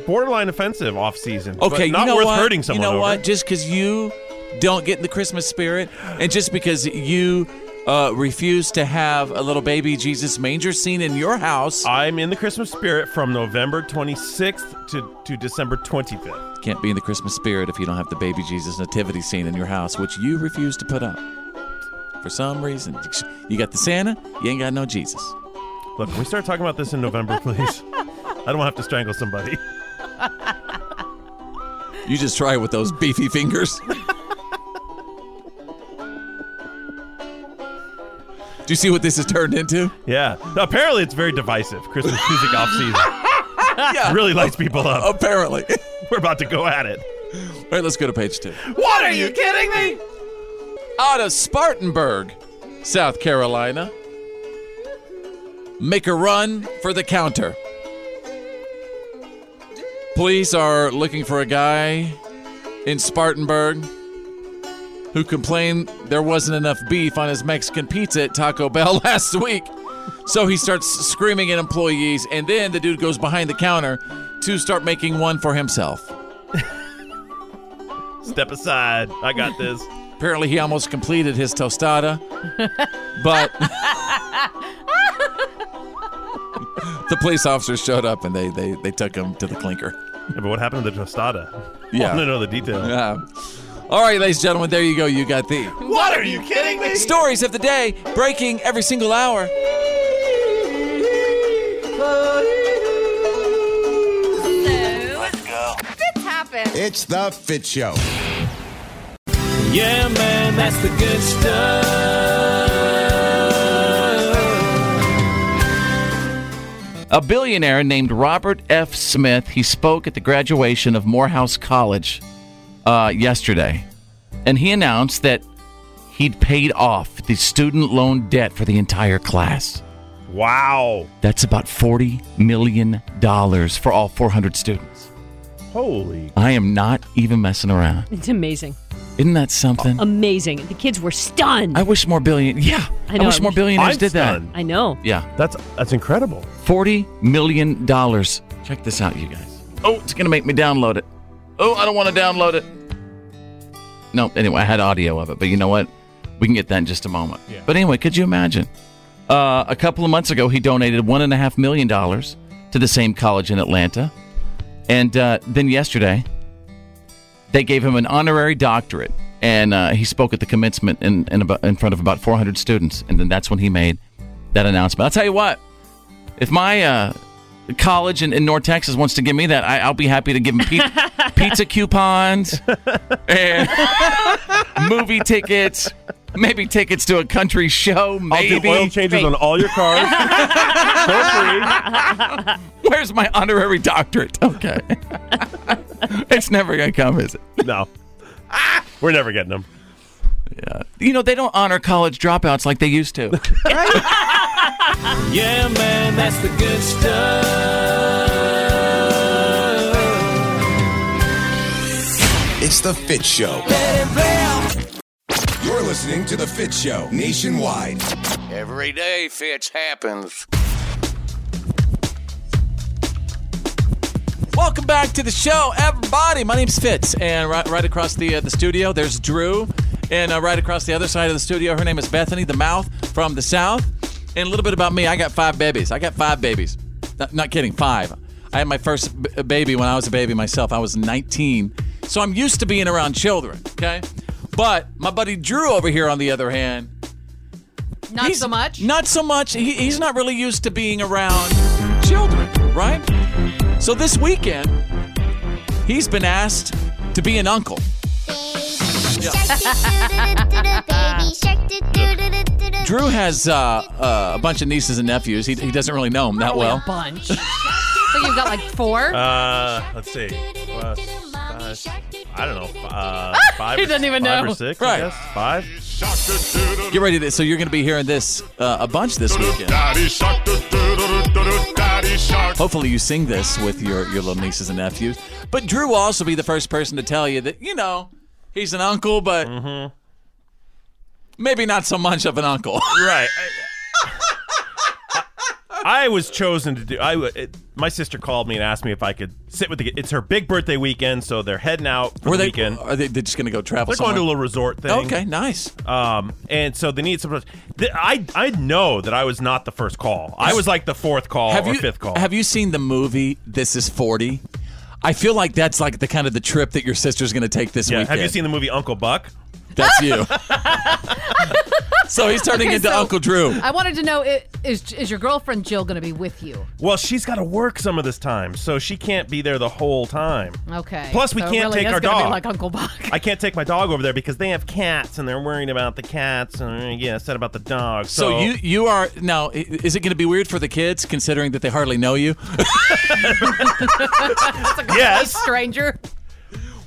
[SPEAKER 10] borderline offensive off season.
[SPEAKER 3] Okay,
[SPEAKER 10] but not
[SPEAKER 3] you know
[SPEAKER 10] worth
[SPEAKER 3] what?
[SPEAKER 10] hurting someone
[SPEAKER 3] You know
[SPEAKER 10] over.
[SPEAKER 3] what? Just because you don't get in the Christmas spirit, and just because you uh, refuse to have a little baby Jesus manger scene in your house,
[SPEAKER 10] I'm in the Christmas spirit from November 26th to, to December 25th.
[SPEAKER 3] can't be in the Christmas spirit if you don't have the baby Jesus nativity scene in your house, which you refuse to put up. For some reason, you got the Santa, you ain't got no Jesus.
[SPEAKER 10] Look, can we start talking about this in November, <laughs> please? I don't want to have to strangle somebody.
[SPEAKER 3] You just try it with those beefy fingers. Do you see what this has turned into?
[SPEAKER 10] Yeah. Apparently, it's very divisive. Christmas music off season. <laughs>
[SPEAKER 3] yeah.
[SPEAKER 10] Really lights people up.
[SPEAKER 3] Apparently. <laughs>
[SPEAKER 10] We're about to go at it.
[SPEAKER 3] All right, let's go to page two.
[SPEAKER 10] What are you kidding me?
[SPEAKER 3] Out of Spartanburg, South Carolina. Make a run for the counter. Police are looking for a guy in Spartanburg who complained there wasn't enough beef on his Mexican pizza at Taco <laughs> Bell last week. So he starts screaming at employees, and then the dude goes behind the counter to start making one for himself.
[SPEAKER 10] Step aside. I got this.
[SPEAKER 3] Apparently, he almost completed his tostada, but <laughs> the police officers showed up and they they, they took him to the clinker.
[SPEAKER 10] Yeah, but what happened to the tostada?
[SPEAKER 3] Yeah.
[SPEAKER 10] I want to know the details.
[SPEAKER 3] Yeah. All right, ladies and gentlemen, there you go. You got the
[SPEAKER 2] What are you kidding me?
[SPEAKER 3] stories of the day breaking every single hour.
[SPEAKER 6] Let's go.
[SPEAKER 14] This happened.
[SPEAKER 6] It's the Fit Show.
[SPEAKER 8] Yeah, man, that's the good stuff.
[SPEAKER 3] A billionaire named Robert F. Smith. He spoke at the graduation of Morehouse College uh, yesterday, and he announced that he'd paid off the student loan debt for the entire class.
[SPEAKER 10] Wow.
[SPEAKER 3] That's about forty million dollars for all 400 students.
[SPEAKER 10] Holy.
[SPEAKER 3] I am not even messing around.
[SPEAKER 15] It's amazing.
[SPEAKER 3] Isn't that something?
[SPEAKER 15] Amazing. The kids were stunned.
[SPEAKER 3] I wish more billion. Yeah,
[SPEAKER 15] I know.
[SPEAKER 3] wish more billionaires
[SPEAKER 10] I'm
[SPEAKER 3] did that.
[SPEAKER 15] I know.
[SPEAKER 3] Yeah,
[SPEAKER 10] That's that's incredible.
[SPEAKER 3] forty million dollars. Check this out, you guys. Oh, it's gonna make me download it. Oh, I don't want to download it. No, anyway, I had audio of it, but you know what? We can get that in just a moment.
[SPEAKER 10] Yeah.
[SPEAKER 3] But anyway, could you imagine? Uh, a couple of months ago, he donated one and a half million dollars to the same college in Atlanta, and uh, then yesterday, they gave him an honorary doctorate, and uh, he spoke at the commencement in in, about, in front of about 400 students, and then that's when he made that announcement. I'll tell you what, if my uh, college in, in North Texas wants to give me that, I, I'll be happy to give them pi- <laughs> pizza coupons and <laughs> movie tickets, maybe tickets to a country show,
[SPEAKER 10] I'll
[SPEAKER 3] maybe.
[SPEAKER 10] do oil changes on all your cars. <laughs>
[SPEAKER 3] Where's my honorary doctorate? Okay. <laughs> it's never going to come, is it?
[SPEAKER 10] No. Ah, we're never getting them.
[SPEAKER 3] Yeah. You know, they don't honor college dropouts like they used to. <laughs>
[SPEAKER 8] Yeah, man, that's the good stuff.
[SPEAKER 6] It's the Fitz Show. You're listening to the Fitz Show nationwide.
[SPEAKER 12] Every day, Fitz happens.
[SPEAKER 3] Welcome back to the show, everybody. My name's Fitz, and right, right across the uh, the studio, there's Drew, and uh, right across the other side of the studio, her name is Bethany, the mouth from the south. And a little bit about me, I got five babies. I got five babies. Not, not kidding, five. I had my first b- baby when I was a baby myself. I was 19, so I'm used to being around children. Okay, but my buddy Drew over here, on the other hand,
[SPEAKER 13] Not
[SPEAKER 3] He's-
[SPEAKER 13] so much.
[SPEAKER 3] Not so much. He, he's not really used to being around children, right? So this weekend, he's been asked to be an uncle. Drew has uh, uh, a bunch of nieces and nephews. He, he doesn't really know them that well.
[SPEAKER 13] a bunch. <laughs> so you've got like four.
[SPEAKER 10] Uh, let's see. Plus, five, I don't know. Uh, <laughs> five.
[SPEAKER 13] He
[SPEAKER 10] or-
[SPEAKER 13] doesn't even
[SPEAKER 10] five
[SPEAKER 13] know.
[SPEAKER 10] or six.
[SPEAKER 3] Right.
[SPEAKER 10] I guess. Five.
[SPEAKER 3] Get ready to. So you're going to be hearing this uh, a bunch this weekend. Hopefully you sing this with your your little nieces and nephews. But Drew will also be the first person to tell you that you know he's an uncle, but
[SPEAKER 10] Mm-hmm.
[SPEAKER 3] maybe not so much of an uncle. <laughs>
[SPEAKER 10] Right. I, I was chosen to do. I it, my sister called me and asked me if I could sit with the. It's her big birthday weekend, so they're heading out for
[SPEAKER 3] Were
[SPEAKER 10] the
[SPEAKER 3] they?
[SPEAKER 10] weekend.
[SPEAKER 3] Are they they're just going to go travel?
[SPEAKER 10] They're going to a little resort thing.
[SPEAKER 3] Okay, nice.
[SPEAKER 10] Um, and so they need some. th- I I know that I was not the first call. I was like the fourth call
[SPEAKER 3] have
[SPEAKER 10] or
[SPEAKER 3] you
[SPEAKER 10] fifth call.
[SPEAKER 3] have you seen the movie This Is Forty? I feel like that's like the kind of the trip that your sister's going to take this
[SPEAKER 10] yeah.
[SPEAKER 3] weekend.
[SPEAKER 10] Have you seen the movie Uncle Buck?
[SPEAKER 3] That's you. <laughs> <laughs> so he's turning
[SPEAKER 13] Okay,
[SPEAKER 3] into
[SPEAKER 13] so-
[SPEAKER 3] Uncle Drew.
[SPEAKER 13] I wanted to know i- is is your girlfriend Jill going to be with you?
[SPEAKER 10] Well, she's got to work some of this time, so she can't be there the whole time.
[SPEAKER 13] Okay.
[SPEAKER 10] Plus, we
[SPEAKER 13] So
[SPEAKER 10] can't
[SPEAKER 13] really
[SPEAKER 10] take
[SPEAKER 13] is
[SPEAKER 10] our
[SPEAKER 13] gonna
[SPEAKER 10] dog.
[SPEAKER 13] Be like Uncle Buck.
[SPEAKER 10] I can't take my dog over there because they have cats and they're worried about the cats and yeah, said about the dog. So,
[SPEAKER 3] So you you are now. i- Is it going to be weird for the kids considering that they hardly know you? <laughs>
[SPEAKER 10] yes, <laughs>
[SPEAKER 13] stranger.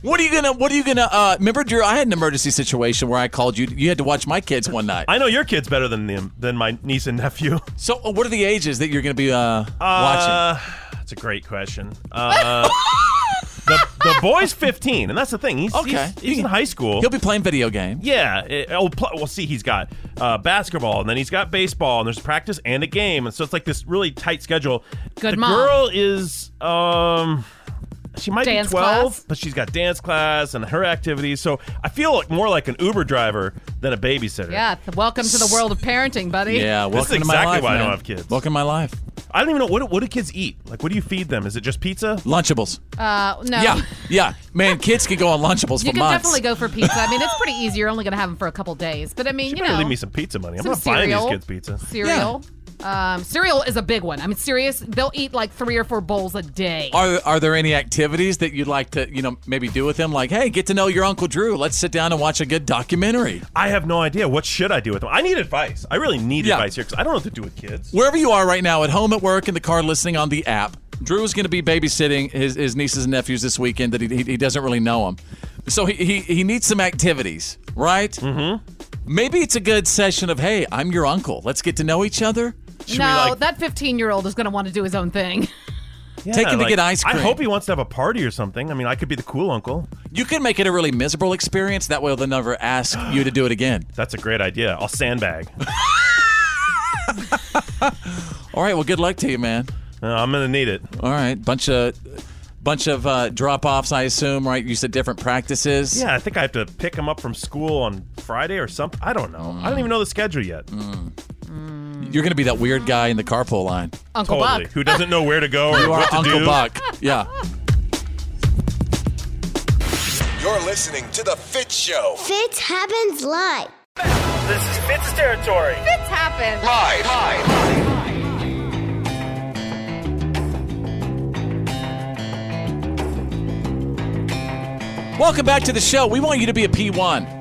[SPEAKER 3] What are you gonna What are you gonna? Uh, remember, Drew? I had an emergency situation where I called you. You had to watch my kids one night.
[SPEAKER 10] I know your kid's better than them than my niece and nephew. <laughs>
[SPEAKER 3] So, uh, what are the ages that you're gonna be uh, watching?
[SPEAKER 10] Uh, that's a great question. Uh, <laughs> the the boy's 15, and that's the thing. He's
[SPEAKER 3] Okay.
[SPEAKER 10] he's, he's in high school.
[SPEAKER 3] He'll be playing video games.
[SPEAKER 10] Yeah. It, oh, pl- well, see, he's got uh, basketball, and then he's got baseball, and there's practice and a game, and so it's like this really tight schedule.
[SPEAKER 13] Good
[SPEAKER 10] the
[SPEAKER 13] mom.
[SPEAKER 10] girl is um she might
[SPEAKER 13] Dance
[SPEAKER 10] be 12,
[SPEAKER 13] class?
[SPEAKER 10] but she's got dance class and her activities. So I feel like more like an Uber driver than a babysitter.
[SPEAKER 13] Yeah, welcome to the world of parenting, buddy.
[SPEAKER 3] Yeah,
[SPEAKER 10] This
[SPEAKER 3] welcome
[SPEAKER 10] is
[SPEAKER 3] to my
[SPEAKER 10] exactly
[SPEAKER 3] life,
[SPEAKER 10] why I don't have kids.
[SPEAKER 3] Welcome to my life.
[SPEAKER 10] I don't even know what what do kids eat. Like, what do you feed them? Is it just pizza?
[SPEAKER 3] Lunchables.
[SPEAKER 13] Uh, no.
[SPEAKER 3] Yeah, yeah. Man, kids can go on Lunchables <laughs>
[SPEAKER 13] You
[SPEAKER 3] for
[SPEAKER 13] can
[SPEAKER 3] months.
[SPEAKER 13] definitely go for pizza. I mean, it's pretty easy. You're only going to have them for a couple days. But I mean, you know,
[SPEAKER 10] leave me some pizza money. I'm
[SPEAKER 13] some
[SPEAKER 10] not buying these kids pizza.
[SPEAKER 13] cereal. Um, cereal is a big one. I mean, serious. They'll eat like three or four bowls a day.
[SPEAKER 3] Are are there any activities that you'd like to, you know, maybe do with them? Like, hey, get to know your Uncle Drew. Let's sit down and watch a good documentary.
[SPEAKER 10] I have no idea. What should I do with them? I need advice. I really need
[SPEAKER 3] Yeah.
[SPEAKER 10] advice here because I don't know what to do with kids.
[SPEAKER 3] Wherever you are right now, at home, at work, in the car, listening on the app, Drew is going to be babysitting his, his nieces and nephews this weekend that he, he, he doesn't really know them. So he, he, he needs some activities, right? Mm-hmm. Maybe it's a good session of, hey, I'm your uncle. Let's get to know each other.
[SPEAKER 13] No, that 15 year old is going to want to do his own thing.
[SPEAKER 10] Yeah,
[SPEAKER 3] Take him to get ice cream.
[SPEAKER 10] I hope he wants to have a party or something. I mean, I could be the cool uncle.
[SPEAKER 3] You could make it a really miserable experience. That way they'll never ask you to do it again. <gasps>
[SPEAKER 10] That's a great idea. I'll sandbag. <laughs> <laughs>
[SPEAKER 3] All right, well, good luck to you, man.
[SPEAKER 10] Uh, I'm gonna need it.
[SPEAKER 3] All right, bunch of bunch of uh, drop offs, I assume. Right? You said different practices.
[SPEAKER 10] Yeah, I think I have to pick him up from school on Friday or something. I don't know. I don't even know the schedule yet.
[SPEAKER 3] You're going to be that weird guy in the carpool line.
[SPEAKER 13] Uncle
[SPEAKER 10] totally.
[SPEAKER 13] Buck.
[SPEAKER 10] Who doesn't know where to go <laughs> or
[SPEAKER 3] You are
[SPEAKER 10] what to do.
[SPEAKER 3] Uncle
[SPEAKER 10] do.
[SPEAKER 3] Buck. Yeah.
[SPEAKER 6] You're listening to The Fitz Show.
[SPEAKER 7] Fitz happens live.
[SPEAKER 9] This is Fitz territory.
[SPEAKER 13] Fitz happen.
[SPEAKER 6] Live.
[SPEAKER 3] Welcome back to the show. We want you to be a P1.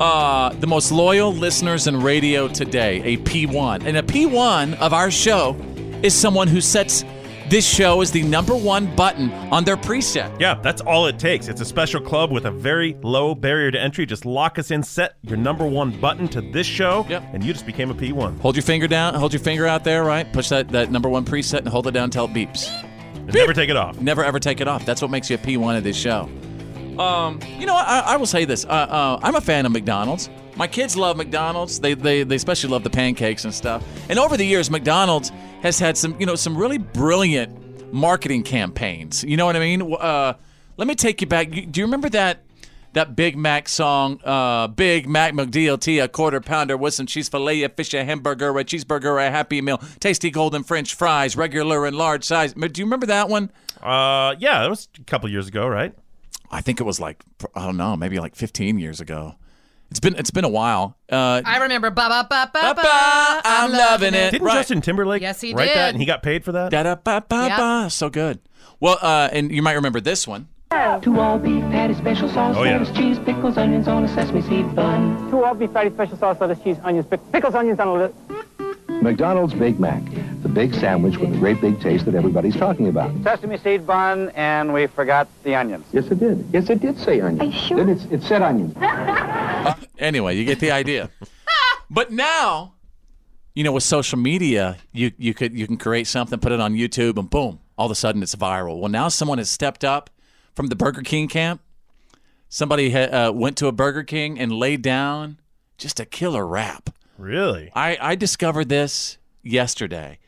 [SPEAKER 3] Uh, the most loyal listeners in radio today, a P1. And a P1 of our show is someone who sets this show as the number one button on their preset.
[SPEAKER 10] Yeah, that's all it takes. It's a special club with a very low barrier to entry. Just lock us in, set your number one button to this show,
[SPEAKER 3] Yep.
[SPEAKER 10] and you just became a P1.
[SPEAKER 3] Hold your finger down, hold your finger out there, right? Push that, that number one preset and hold it down until it beeps.
[SPEAKER 10] And never take it off.
[SPEAKER 3] Never ever take it off. That's what makes you a P1 of this show. Um, you know, I, I will say this. Uh, uh, I'm a fan of McDonald's. My kids love McDonald's. They, they they especially love the pancakes and stuff. And over the years, McDonald's has had some you know some really brilliant marketing campaigns. You know what I mean? Uh, let me take you back. Do you remember that that Big Mac song? Uh, Big Mac McDLT, a quarter pounder with some cheese fillet, a fish, a hamburger, a cheeseburger, a Happy Meal, tasty golden French fries, regular and large size. Do you remember that one?
[SPEAKER 10] Uh, yeah, that was a couple years ago, right?
[SPEAKER 3] I think it was like I don't know, maybe like 15 years ago. It's been it's been a while. Uh,
[SPEAKER 13] I remember ba ba ba ba ba.
[SPEAKER 3] I'm loving it.
[SPEAKER 10] Didn't
[SPEAKER 3] Right.
[SPEAKER 10] Justin Timberlake
[SPEAKER 13] Yes, he
[SPEAKER 10] write that and he got paid for that?
[SPEAKER 3] Da da ba ba
[SPEAKER 13] Yep.
[SPEAKER 3] ba. So good. Well, uh, and you might remember this one.
[SPEAKER 16] Two all beef patty, special sauce,
[SPEAKER 10] Oh, yeah.
[SPEAKER 16] lettuce, cheese, pickles, onions on a sesame seed bun.
[SPEAKER 9] Two all beef fatty, special sauce, lettuce, cheese, onions, pick- pickles, onions on a list.
[SPEAKER 17] McDonald's Big Mac, the big sandwich with the great big taste that everybody's talking about.
[SPEAKER 9] Sesame seed bun, and we forgot the onions.
[SPEAKER 17] Yes, it did. Yes, it did say onions. Are you sure? Then it's, it said onion. <laughs>
[SPEAKER 3] Anyway, you get the idea. <laughs> but now, you know, with social media, you you could you can create something, put it on YouTube, and boom, all of a sudden it's viral. Well, now someone has stepped up from the Burger King camp. Somebody ha- uh, went to a Burger King and laid down just a killer rap.
[SPEAKER 10] Really?
[SPEAKER 3] I, I discovered this yesterday.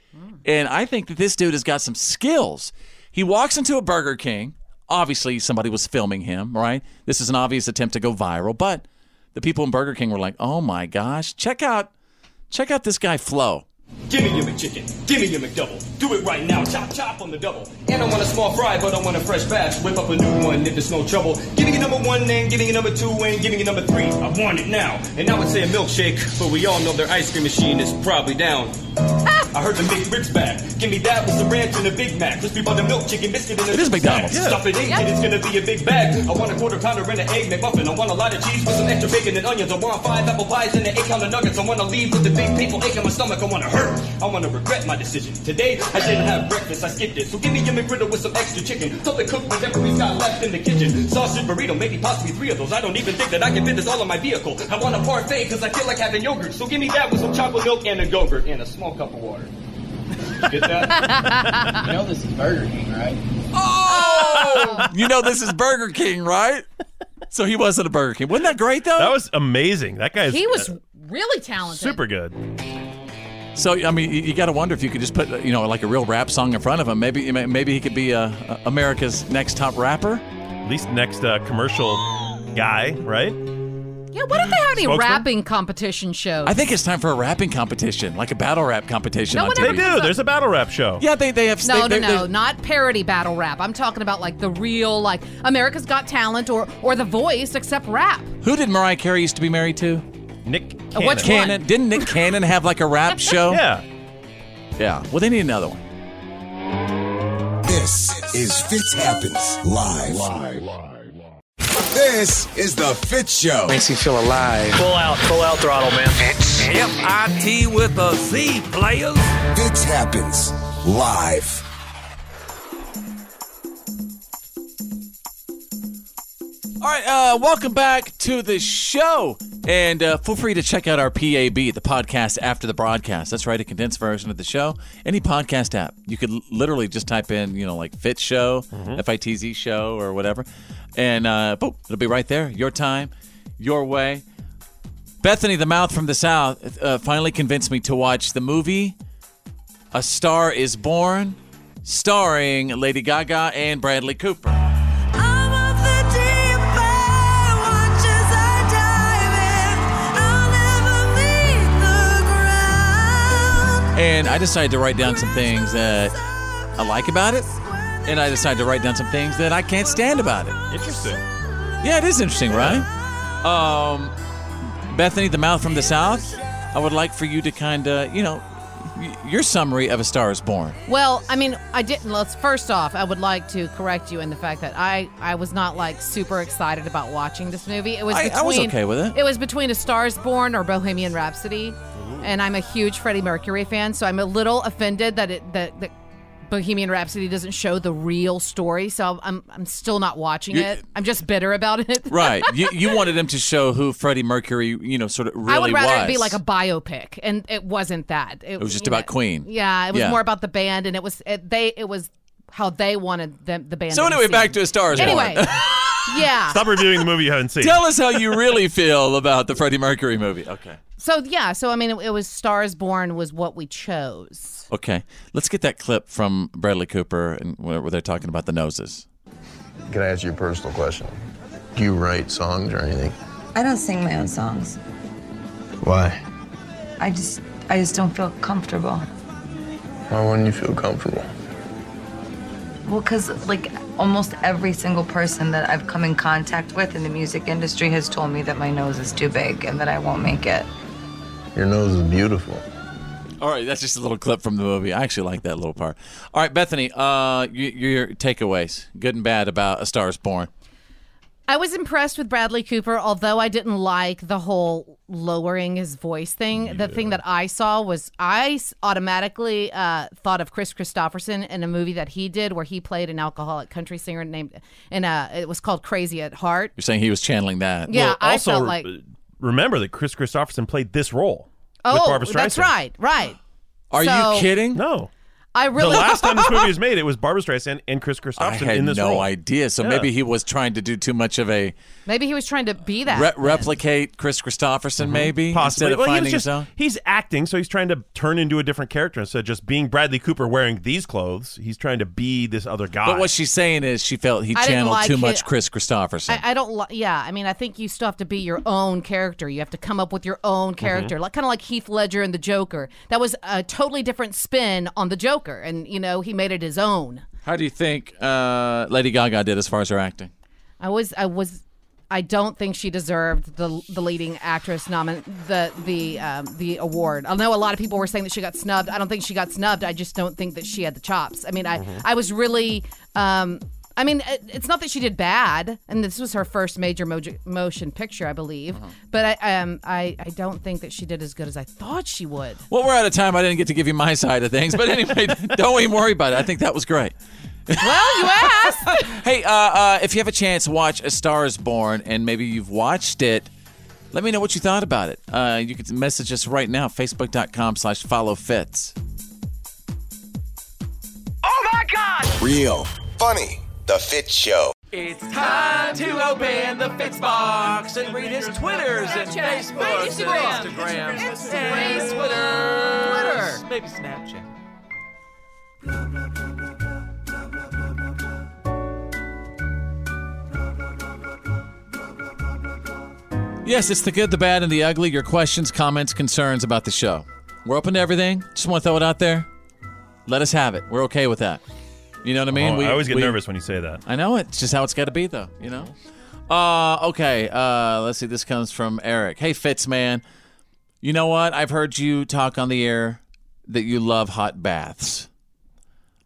[SPEAKER 3] And I think that this dude has got some skills. He walks into a Burger King. Obviously, somebody was filming him, right? This is an obvious attempt to go viral, but the people in Burger King were like, "Oh my gosh, check out check out this guy Flo."
[SPEAKER 18] Give me your McChicken, give me your McDouble. Do it right now, chop chop on the double. And I want a small fry, but I want a fresh batch. Whip up a new one if there's no trouble. Give me your number one and give me your number two and give me your number three. I want it now. And I would say a milkshake, but we all know their ice cream machine is probably down. Ah! I heard the McRibs back. Give me that with some ranch and a Big Mac. Crispy butter milk, chicken biscuit, and a
[SPEAKER 3] It is McDonald's.
[SPEAKER 18] snack. Stuff it in, and it's gonna be a big bag. I want a quarter pounder and an egg McMuffin. I want a lot of cheese with some extra bacon and onions. I want five apple pies and an eight pound of nuggets. I want to leave with the big people ache in my stomach. I want to hurt. I want to regret my decision. Today, I didn't have breakfast. I skipped it. So give me your McGriddle with some extra chicken. Something cooked whatever we've got left in the kitchen. Sausage burrito, maybe possibly three of those. I don't even think that I can fit this all in my vehicle. I want a parfait because I feel like having yogurt. So give me that with some chocolate milk and a yogurt and a small cup of water. Get that? <laughs>
[SPEAKER 19] You know this is Burger King, right?
[SPEAKER 3] Oh, you know this is Burger King, right? So he wasn't a Burger King. Wasn't that great though?
[SPEAKER 10] That was amazing. That guy's
[SPEAKER 13] He was
[SPEAKER 10] uh,
[SPEAKER 13] really talented.
[SPEAKER 10] super good.
[SPEAKER 3] So I mean, you, you got to wonder if you could just put you know like a real rap song in front of him. Maybe maybe he could be uh, America's next top rapper.
[SPEAKER 10] At least next uh, commercial guy, right?
[SPEAKER 13] Yeah, what if they have any
[SPEAKER 10] Spokesman?
[SPEAKER 13] rapping competition shows?
[SPEAKER 3] I think it's time for a rapping competition, like a battle rap competition.
[SPEAKER 13] No
[SPEAKER 3] on
[SPEAKER 13] one
[SPEAKER 3] TV.
[SPEAKER 13] ever They do.
[SPEAKER 10] There's a battle rap show.
[SPEAKER 3] Yeah, they, they have.
[SPEAKER 13] No,
[SPEAKER 3] they,
[SPEAKER 13] no,
[SPEAKER 3] they-
[SPEAKER 13] no, not parody battle rap. I'm talking about like the real, like America's Got Talent or or The Voice, except rap.
[SPEAKER 3] Who did Mariah Carey used to be married to?
[SPEAKER 10] Nick
[SPEAKER 13] Uh, which
[SPEAKER 3] Cannon.
[SPEAKER 13] one?
[SPEAKER 3] Didn't Nick Cannon have like a rap <laughs> show?
[SPEAKER 10] Yeah.
[SPEAKER 3] Yeah. Well, they need another one.
[SPEAKER 6] This is Fitz Happens Live. Live. live. This is the Fitz Show.
[SPEAKER 12] Makes you feel alive.
[SPEAKER 18] Full out, full out throttle, man.
[SPEAKER 1] F-I-T with a Z, players.
[SPEAKER 6] Fitz Happens Live.
[SPEAKER 3] All right, uh, welcome back to the show. And uh, feel free to check out our PAB, the podcast after the broadcast. That's right, a condensed version of the show. Any podcast app. You could literally just type in, you know, like Fitz Show, F I T Z Show, or whatever. And uh, boom, it'll be right there. Your time, your way. Bethany, the mouth from the south, uh, finally convinced me to watch the movie A Star is Born, starring Lady Gaga and Bradley Cooper. And I decided to write down some things that I like about it, and I decided to write down some things that I can't stand about it.
[SPEAKER 10] Interesting.
[SPEAKER 3] Yeah, it is interesting, right? Um, Bethany, the mouth from the south. I would like for you to kind of, you know, y- your summary of A Star Is Born.
[SPEAKER 13] Well, I mean, I didn't. Let's first off, I would like to correct you in the fact that I I was not like super excited about watching this movie. It was
[SPEAKER 3] I-
[SPEAKER 13] between
[SPEAKER 3] I was okay with it.
[SPEAKER 13] It was between A Star Is Born or Bohemian Rhapsody, and I'm a huge Freddie Mercury fan, so I'm a little offended that it that. that Bohemian Rhapsody doesn't show the real story, so I'm I'm still not watching
[SPEAKER 3] You-
[SPEAKER 13] it. I'm just bitter about it. <laughs>
[SPEAKER 3] Right. you, you wanted them to show who Freddie Mercury, you know, sort of really
[SPEAKER 13] I would rather
[SPEAKER 3] was.
[SPEAKER 13] it be like a biopic, and it wasn't that.
[SPEAKER 3] It was just
[SPEAKER 13] you know,
[SPEAKER 3] about Queen.
[SPEAKER 13] Yeah, it was
[SPEAKER 3] Yeah.
[SPEAKER 13] more about the band, and it was it, they. It was how they wanted them, the band.
[SPEAKER 3] So anyway, back to A Star Is
[SPEAKER 13] Anyway. <laughs> yeah.
[SPEAKER 10] Stop reviewing the movie you haven't seen.
[SPEAKER 3] Tell us how you really feel about the Freddie Mercury movie. Okay.
[SPEAKER 13] So yeah, so I mean, it, it was Stars Born was what we chose.
[SPEAKER 3] Okay. Let's get that clip from Bradley Cooper and where where they're talking about the noses.
[SPEAKER 19] Can I ask you a personal question? Do you write songs or anything?
[SPEAKER 20] I don't sing my own songs.
[SPEAKER 19] Why?
[SPEAKER 20] I just I just don't feel comfortable.
[SPEAKER 19] Why wouldn't you feel comfortable?
[SPEAKER 20] Well, cuz like almost every single person that I've come in contact with in the music industry has told me that my nose is too big and that I won't make it.
[SPEAKER 19] Your nose is beautiful.
[SPEAKER 3] All right, that's just a little clip from the movie. I actually like that little part. All right, Bethany, uh, y- your takeaways, good and bad, about A Star Is Born.
[SPEAKER 13] I was impressed with Bradley Cooper, although I didn't like the whole lowering his voice thing. The thing that I saw was I automatically uh, thought of Kris Kristofferson in a movie that he did where he played an alcoholic country singer named, and uh, it was called Crazy at Heart.
[SPEAKER 3] You're saying he was channeling that.
[SPEAKER 13] Yeah,
[SPEAKER 10] Well,
[SPEAKER 13] I
[SPEAKER 10] also,
[SPEAKER 13] felt like.
[SPEAKER 10] remember that Kris Kristofferson played this role with
[SPEAKER 13] Oh,
[SPEAKER 10] Barbra Streisand.
[SPEAKER 13] that's right, right.
[SPEAKER 3] Are
[SPEAKER 13] So-
[SPEAKER 3] you kidding?
[SPEAKER 10] No.
[SPEAKER 13] I really
[SPEAKER 10] the last time this movie <laughs> was made, it was Barbra Streisand and Kris
[SPEAKER 3] I
[SPEAKER 10] Kristofferson
[SPEAKER 3] had
[SPEAKER 10] in this
[SPEAKER 3] no
[SPEAKER 10] role.
[SPEAKER 3] idea. So
[SPEAKER 10] Yeah.
[SPEAKER 3] maybe he was trying to do too much of a
[SPEAKER 13] Maybe he was trying to be that.
[SPEAKER 3] re- replicate Kris Kristofferson, maybe
[SPEAKER 10] Mm-hmm. Possibly.
[SPEAKER 3] instead of
[SPEAKER 10] well, he was just,
[SPEAKER 3] his own.
[SPEAKER 10] He's acting, so he's trying to turn into a different character instead of just being Bradley Cooper wearing these clothes. He's trying to be this other guy.
[SPEAKER 3] But what she's saying is she felt he
[SPEAKER 13] I
[SPEAKER 3] channeled
[SPEAKER 13] like
[SPEAKER 3] too
[SPEAKER 13] it.
[SPEAKER 3] much Kris Kristofferson.
[SPEAKER 13] I, I don't. Li- yeah, I mean, I think you still have to be your own character. You have to come up with your own
[SPEAKER 3] Mm-hmm.
[SPEAKER 13] character, like kind of like Heath Ledger and the Joker. That was a totally different spin on the Joker, and you know he made it his own.
[SPEAKER 3] How do you think uh, Lady Gaga did as far as her acting?
[SPEAKER 13] I was. I was. I don't think she deserved the the leading actress nomin the the um, the award. I know a lot of people were saying that she got snubbed. I don't think she got snubbed. I just don't think that she had the chops. I mean, I
[SPEAKER 3] Mm-hmm.
[SPEAKER 13] I was really. Um, I mean, it's not that she did bad, and this was her first major mojo- motion picture, I believe.
[SPEAKER 3] Uh-huh.
[SPEAKER 13] But I um I, I don't think that she did as good as I thought she would.
[SPEAKER 3] Well, we're out of time. I didn't get to give you my side of things, but anyway, <laughs> don't even worry about it. I think that was great.
[SPEAKER 13] Well, you asked. <laughs>
[SPEAKER 3] Hey, uh, uh, if you have a chance, to watch A Star Is Born, and maybe you've watched it. Let me know what you thought about it. Uh, you can message us right now, facebook.com slash follow Fitz.
[SPEAKER 6] Oh my God! Real, funny, The Fitz Show.
[SPEAKER 8] It's time to open the Fitz box and read his Twitters and Facebooks and Instagrams. and Twitter.
[SPEAKER 3] Maybe Snapchat. Yes, it's the good, the bad, and the ugly. Your questions, comments, concerns about the show. We're open to everything. Just want to throw it out there. Let us have it. We're okay with that. You know what I mean?
[SPEAKER 10] Oh, I always get
[SPEAKER 3] we-
[SPEAKER 10] nervous when you say that.
[SPEAKER 3] I know. It's just how it's got to be, though. You know. Uh, okay. Uh, let's see. This comes from Eric. Hey, Fitz, man. You know what? I've heard you talk on the air that you love hot baths.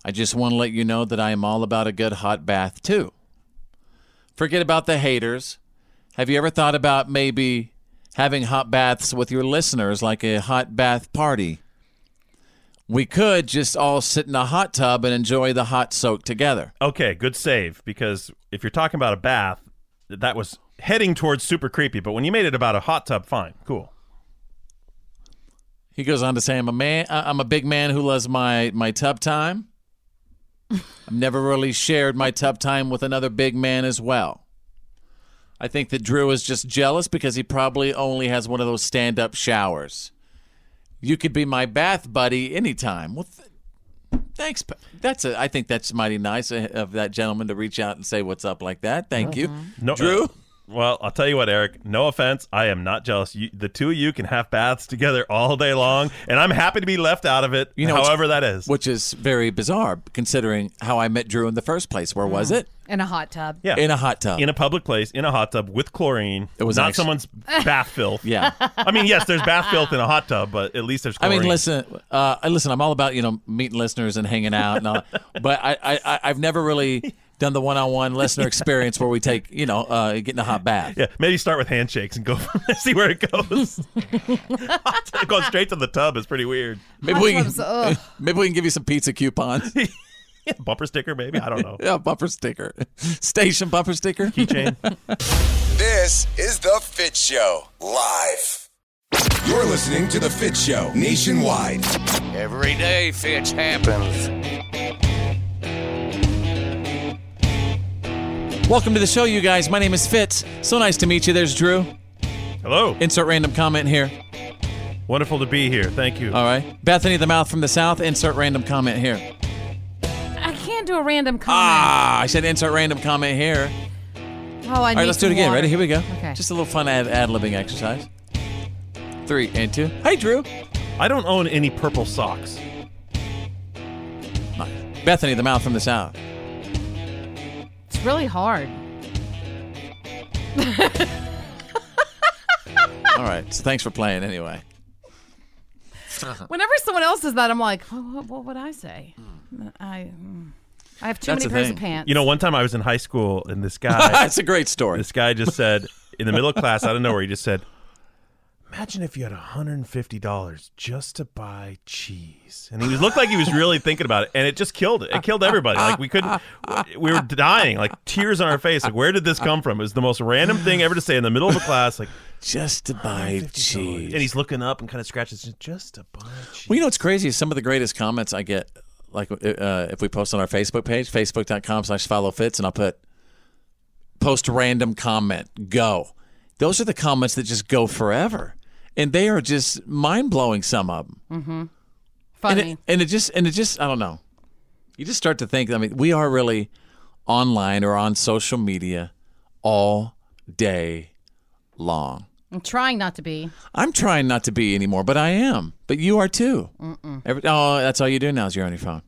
[SPEAKER 3] I just want to let you know that I am all about a good hot bath too. Forget about the haters. Have you ever thought about maybe having hot baths with your listeners, like a hot bath party? We could just all sit in a hot tub and enjoy the hot soak together.
[SPEAKER 10] Okay, good save because if you're talking about a bath, that was heading towards super creepy. But when you made it about a hot tub, fine, cool.
[SPEAKER 3] He goes on to say, "I'm a man. I- I'm a big man who loves my my tub time. <laughs> I've never really shared my tub time with another big man as well. I think that Drew is just jealous because he probably only has one of those stand up showers. You could be my bath buddy anytime. Well, th- thanks. That's a. I think that's mighty nice of of that gentleman to reach out and say what's up like that. Thank you, mm-hmm.
[SPEAKER 10] No,
[SPEAKER 3] Drew.
[SPEAKER 10] Uh, well, I'll tell you what, Eric. No offense, I am not jealous. You, the two of you can have baths together all day long, and I'm happy to be left out of it.
[SPEAKER 3] You know,
[SPEAKER 10] however that is.
[SPEAKER 3] which is very bizarre considering how I met Drew in the first place. Where was it?
[SPEAKER 13] In a hot tub.
[SPEAKER 10] Yeah,
[SPEAKER 3] In a hot tub.
[SPEAKER 10] in a public place, in a hot tub with chlorine.
[SPEAKER 3] It was
[SPEAKER 10] not
[SPEAKER 3] actu-
[SPEAKER 10] someone's <laughs> bath filth.
[SPEAKER 3] Yeah.
[SPEAKER 10] I mean, yes, there's bath filth in a hot tub, but at least there's
[SPEAKER 3] I
[SPEAKER 10] chlorine.
[SPEAKER 3] mean, listen, uh, listen. I'm all about you know meeting listeners and hanging out, and all, but I, I, I- I've never really done the one-on-one listener <laughs> experience where we take you know uh, get in a hot bath.
[SPEAKER 10] Yeah, maybe start with handshakes and go from there, see where it goes. <laughs> <laughs> Going straight to the tub is pretty weird.
[SPEAKER 3] Maybe we can, maybe we can give you some pizza coupons.
[SPEAKER 10] Bumper sticker, maybe. I don't know.
[SPEAKER 3] yeah, bumper sticker, station bumper sticker,
[SPEAKER 10] keychain.
[SPEAKER 6] This is The Fitz Show, live. You're listening to The Fitz Show nationwide.
[SPEAKER 12] Every day, Fitz happens.
[SPEAKER 3] Welcome to the show, you guys. My name is Fitz. So nice to meet you. There's Drew.
[SPEAKER 10] Hello.
[SPEAKER 3] Insert random comment here.
[SPEAKER 10] Wonderful to be here. Thank you.
[SPEAKER 3] All right. Bethany the Mouth from the South. Insert random comment here.
[SPEAKER 13] I can't do a random comment.
[SPEAKER 3] Ah, I said insert random comment here.
[SPEAKER 13] oh, I
[SPEAKER 3] All right,
[SPEAKER 13] need
[SPEAKER 3] let's do it again.
[SPEAKER 13] water.
[SPEAKER 3] Ready? Here we go.
[SPEAKER 13] Okay.
[SPEAKER 3] Just a little fun ad ad libbing exercise. Three and two. Hey, Drew.
[SPEAKER 10] I don't own any purple socks.
[SPEAKER 3] Bethany the Mouth from the South.
[SPEAKER 13] It's really hard. <laughs>
[SPEAKER 3] All right. So thanks for playing anyway. <laughs>
[SPEAKER 13] Whenever someone else does that, I'm like, what, what, what would I say? I, mm. I have too
[SPEAKER 3] That's
[SPEAKER 13] many
[SPEAKER 3] the
[SPEAKER 13] pairs
[SPEAKER 3] thing.
[SPEAKER 13] of pants.
[SPEAKER 10] You know, one time I was in high school and this <laughs> guy.
[SPEAKER 3] That's a great story.
[SPEAKER 10] This guy just said, in the middle of class, out of nowhere, he just said, Imagine if you had $150 just to buy cheese. And he was looked like he was really thinking about it. And it just killed it. It killed everybody. Like, we couldn't, we were dying, like tears on our face. Like, where did this come from? It was the most random thing ever to say in the middle of a class. Like,
[SPEAKER 3] just to buy cheese.
[SPEAKER 10] And he's looking up and kind of scratches, just to buy cheese.
[SPEAKER 3] Well, you know what's crazy is some of the greatest comments I get, like uh, if we post on our Facebook page, facebook.com slash follow Fitz, and I'll put post random comment, go. Those are the comments that just go forever. And they are just mind blowing, some of them.
[SPEAKER 13] Mm-hmm.
[SPEAKER 3] And
[SPEAKER 13] Funny.
[SPEAKER 3] it, and it just, and it just, I don't know. You just start to think, I mean, we are really online or on social media all day long.
[SPEAKER 13] I'm trying not to be.
[SPEAKER 3] I'm trying not to be anymore, but I am. But you are too. Every, oh, that's all you do now is you're on your phone.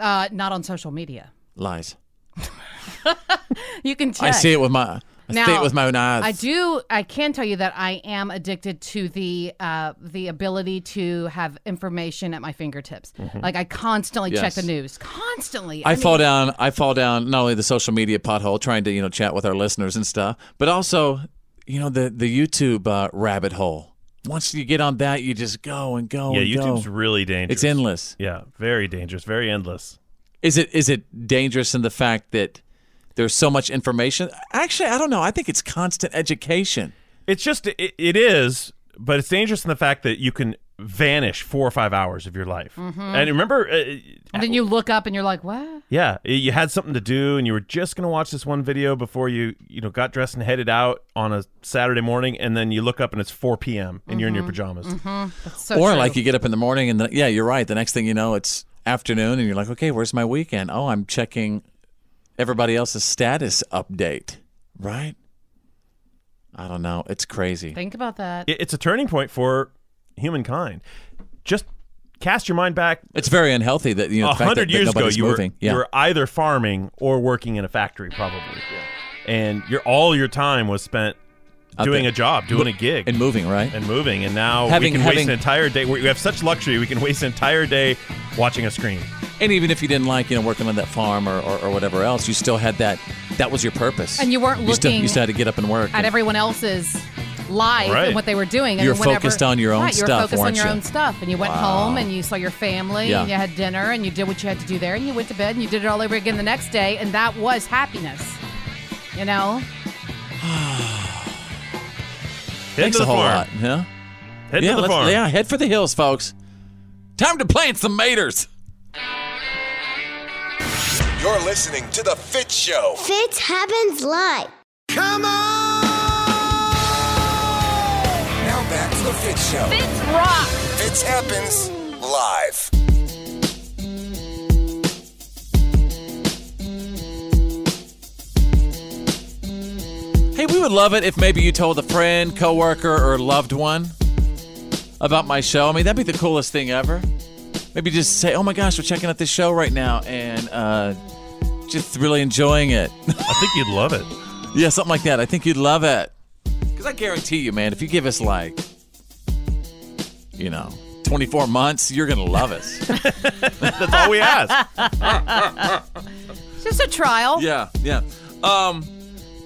[SPEAKER 13] Uh, not on social media.
[SPEAKER 3] Lies. <laughs>
[SPEAKER 13] You can check.
[SPEAKER 3] I see it with my I see it with my own eyes.
[SPEAKER 13] I do. I can tell you that I am addicted to the uh, the ability to have information at my fingertips.
[SPEAKER 3] Mhm.
[SPEAKER 13] Like I constantly check the news. Constantly.
[SPEAKER 3] I, fall
[SPEAKER 13] mean,
[SPEAKER 3] down. I fall down not only the social media pothole, trying to you know chat with our listeners and stuff, but also you know the the YouTube uh, rabbit hole. Once you get on that, you just go and go.
[SPEAKER 10] yeah,
[SPEAKER 3] and go.
[SPEAKER 10] YouTube's really dangerous.
[SPEAKER 3] It's endless.
[SPEAKER 10] Yeah, very dangerous, very endless.
[SPEAKER 3] Is it is it dangerous in the fact that there's so much information? Actually, I don't know. I think it's constant education.
[SPEAKER 10] It's just it, it is, but it's dangerous in the fact that you can vanish four or five hours of your life.
[SPEAKER 13] Mhm.
[SPEAKER 10] And remember, uh,
[SPEAKER 13] And then you look up and you're like, what?
[SPEAKER 10] yeah, you had something to do, and you were just going to watch this one video before you, you know, got dressed and headed out on a Saturday morning, and then you look up and it's 4 p.m. and you're in your pajamas.
[SPEAKER 13] Mm-hmm. That's so
[SPEAKER 3] or
[SPEAKER 13] true.
[SPEAKER 3] like you get up in the morning and the, yeah, you're right. The next thing you know, it's afternoon and you're like, okay, where's my weekend? Oh, I'm checking everybody else's status update. Right? I don't know. It's crazy.
[SPEAKER 13] Think about that.
[SPEAKER 10] It- It's a turning point for humankind. Just cast your mind back
[SPEAKER 3] It's very unhealthy that you know
[SPEAKER 10] a
[SPEAKER 3] the fact that,
[SPEAKER 10] hundred
[SPEAKER 3] that
[SPEAKER 10] years ago,
[SPEAKER 3] nobody's
[SPEAKER 10] you
[SPEAKER 3] moving.
[SPEAKER 10] were
[SPEAKER 3] yeah.
[SPEAKER 10] you were either farming or working in a factory, probably, and your all your time was spent
[SPEAKER 3] Out
[SPEAKER 10] doing
[SPEAKER 3] there.
[SPEAKER 10] a job, doing a gig,
[SPEAKER 3] and moving, right?
[SPEAKER 10] and moving. And now
[SPEAKER 3] Having-
[SPEAKER 10] we can waste
[SPEAKER 3] having-
[SPEAKER 10] an entire day. We we have such luxury; we can waste an entire day watching a screen.
[SPEAKER 3] And even if you didn't like, you know, working on that farm or, or, or whatever else, you still had that. That was your purpose.
[SPEAKER 13] And you weren't
[SPEAKER 3] You still,
[SPEAKER 13] looking
[SPEAKER 3] you still had to get up and work.
[SPEAKER 13] At everyone else's life
[SPEAKER 3] Right.
[SPEAKER 13] and what they were doing. And
[SPEAKER 3] You're
[SPEAKER 13] whenever,
[SPEAKER 3] focused on your own
[SPEAKER 13] right, You were
[SPEAKER 3] stuff,
[SPEAKER 13] focused on your
[SPEAKER 3] you?
[SPEAKER 13] own stuff. And you went
[SPEAKER 3] Wow.
[SPEAKER 13] home and you saw your family
[SPEAKER 3] Yeah.
[SPEAKER 13] and you had dinner and you did what you had to do there and you went to bed and you did it all over again the next day. And that was happiness. You know? <sighs>
[SPEAKER 10] Head
[SPEAKER 3] Thanks
[SPEAKER 10] to
[SPEAKER 3] a
[SPEAKER 10] the
[SPEAKER 3] whole
[SPEAKER 10] farm.
[SPEAKER 3] lot. Yeah.
[SPEAKER 10] Head
[SPEAKER 3] yeah,
[SPEAKER 10] to the
[SPEAKER 3] let's-
[SPEAKER 10] farm.
[SPEAKER 3] Yeah, head for the hills, folks. Time to plant some maters.
[SPEAKER 6] You're listening to The Fitz Show.
[SPEAKER 7] Fitz happens live.
[SPEAKER 6] Come on! Now back to The Fitz Show.
[SPEAKER 7] Fitz rock.
[SPEAKER 6] Fitz happens live.
[SPEAKER 3] Hey, we would love it if maybe you told a friend, coworker, or loved one about my show. I mean, that'd be the coolest thing ever. Maybe just say, "Oh my gosh, we're checking out this show right now," and uh, just really enjoying it.
[SPEAKER 10] I think you'd love it. <laughs>
[SPEAKER 3] yeah, something like that. I think you'd love it. Because I guarantee you, man, if you give us like, you know, 24 months, you're gonna love us. <laughs>
[SPEAKER 10] That's all we ask.
[SPEAKER 13] Just a trial.
[SPEAKER 3] Yeah, yeah. Um,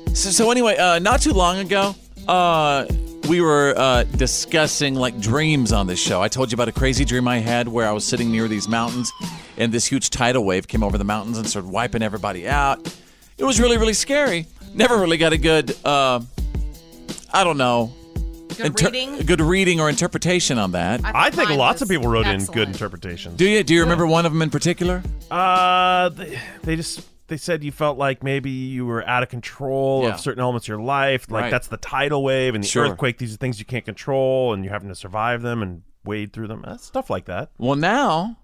[SPEAKER 3] so, so anyway, uh, not too long ago, uh, we were uh, discussing like dreams on this show. I told you about a crazy dream I had where I was sitting near these mountains, and this huge tidal wave came over the mountains and started wiping everybody out. It was really, really scary. Never really got a good, uh, I don't know,
[SPEAKER 13] Good reading?
[SPEAKER 3] a good reading or interpretation on that.
[SPEAKER 10] I think
[SPEAKER 13] mine
[SPEAKER 10] lots of
[SPEAKER 13] was
[SPEAKER 10] people wrote in
[SPEAKER 13] excellent.
[SPEAKER 10] good interpretations.
[SPEAKER 3] Do you? Do you remember one of them in particular?
[SPEAKER 10] Uh, they, they just they said you felt like maybe you were out of control
[SPEAKER 3] Yeah.
[SPEAKER 10] of certain elements of your life. Like
[SPEAKER 3] Right.
[SPEAKER 10] that's the tidal wave and the
[SPEAKER 3] Sure.
[SPEAKER 10] earthquake. These are things you can't control, and you're having to survive them and wade through them. Uh, stuff like that.
[SPEAKER 3] Well, now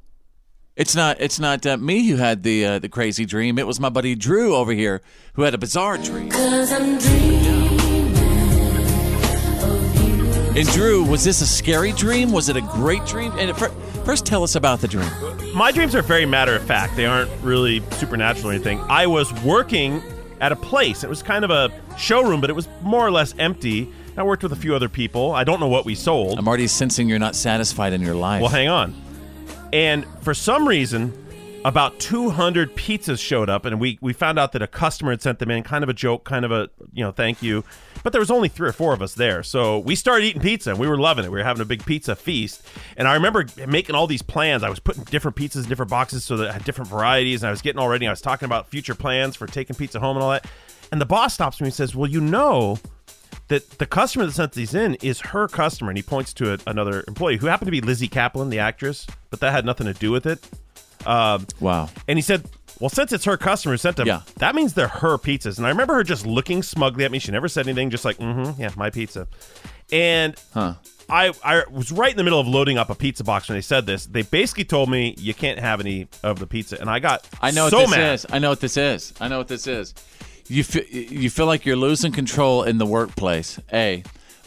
[SPEAKER 3] it's not it's not uh, me who had the uh, the crazy dream. It was my buddy Drew over here who had a bizarre dream. And Drew, was this a scary dream? Was it a great dream? And fir- first, tell us about the dream.
[SPEAKER 10] My dreams are very matter of fact. They aren't really supernatural or anything. I was working at a place. It was kind of a showroom, but it was more or less empty. I worked with a few other people. I don't know what we sold.
[SPEAKER 3] I'm already sensing you're not satisfied in your life.
[SPEAKER 10] Well, hang on. And for some reason, about 200 pizzas showed up, and we, we found out that a customer had sent them in, kind of a joke, kind of a, you know, thank you. But there was only three or four of us there. So we started eating pizza, and we were loving it. We were having a big pizza feast. And I remember making all these plans. I was putting different pizzas in different boxes so that I had different varieties, and I was getting all ready. I was talking about future plans for taking pizza home and all that. And the boss stops me and says, Well, you know, that the customer that sent these in is her customer, and he points to a, another employee who happened to be Lizzy Caplan, the actress, but that had nothing to do with it. Um,
[SPEAKER 3] wow.
[SPEAKER 10] And he said, "Well, since it's her customer who sent them,
[SPEAKER 3] Yeah.
[SPEAKER 10] that means they're her pizzas." And I remember her just looking smugly at me. She never said anything, just like, "Mm-hmm, yeah, my pizza." And
[SPEAKER 3] Huh.
[SPEAKER 10] I, I was right in the middle of loading up a pizza box when they said this. They basically told me you can't have any of the pizza, and I got
[SPEAKER 3] I know
[SPEAKER 10] so
[SPEAKER 3] what this
[SPEAKER 10] mad.
[SPEAKER 3] is. I know what this is. I know what this is. You feel, you feel like you're losing control in the workplace. A,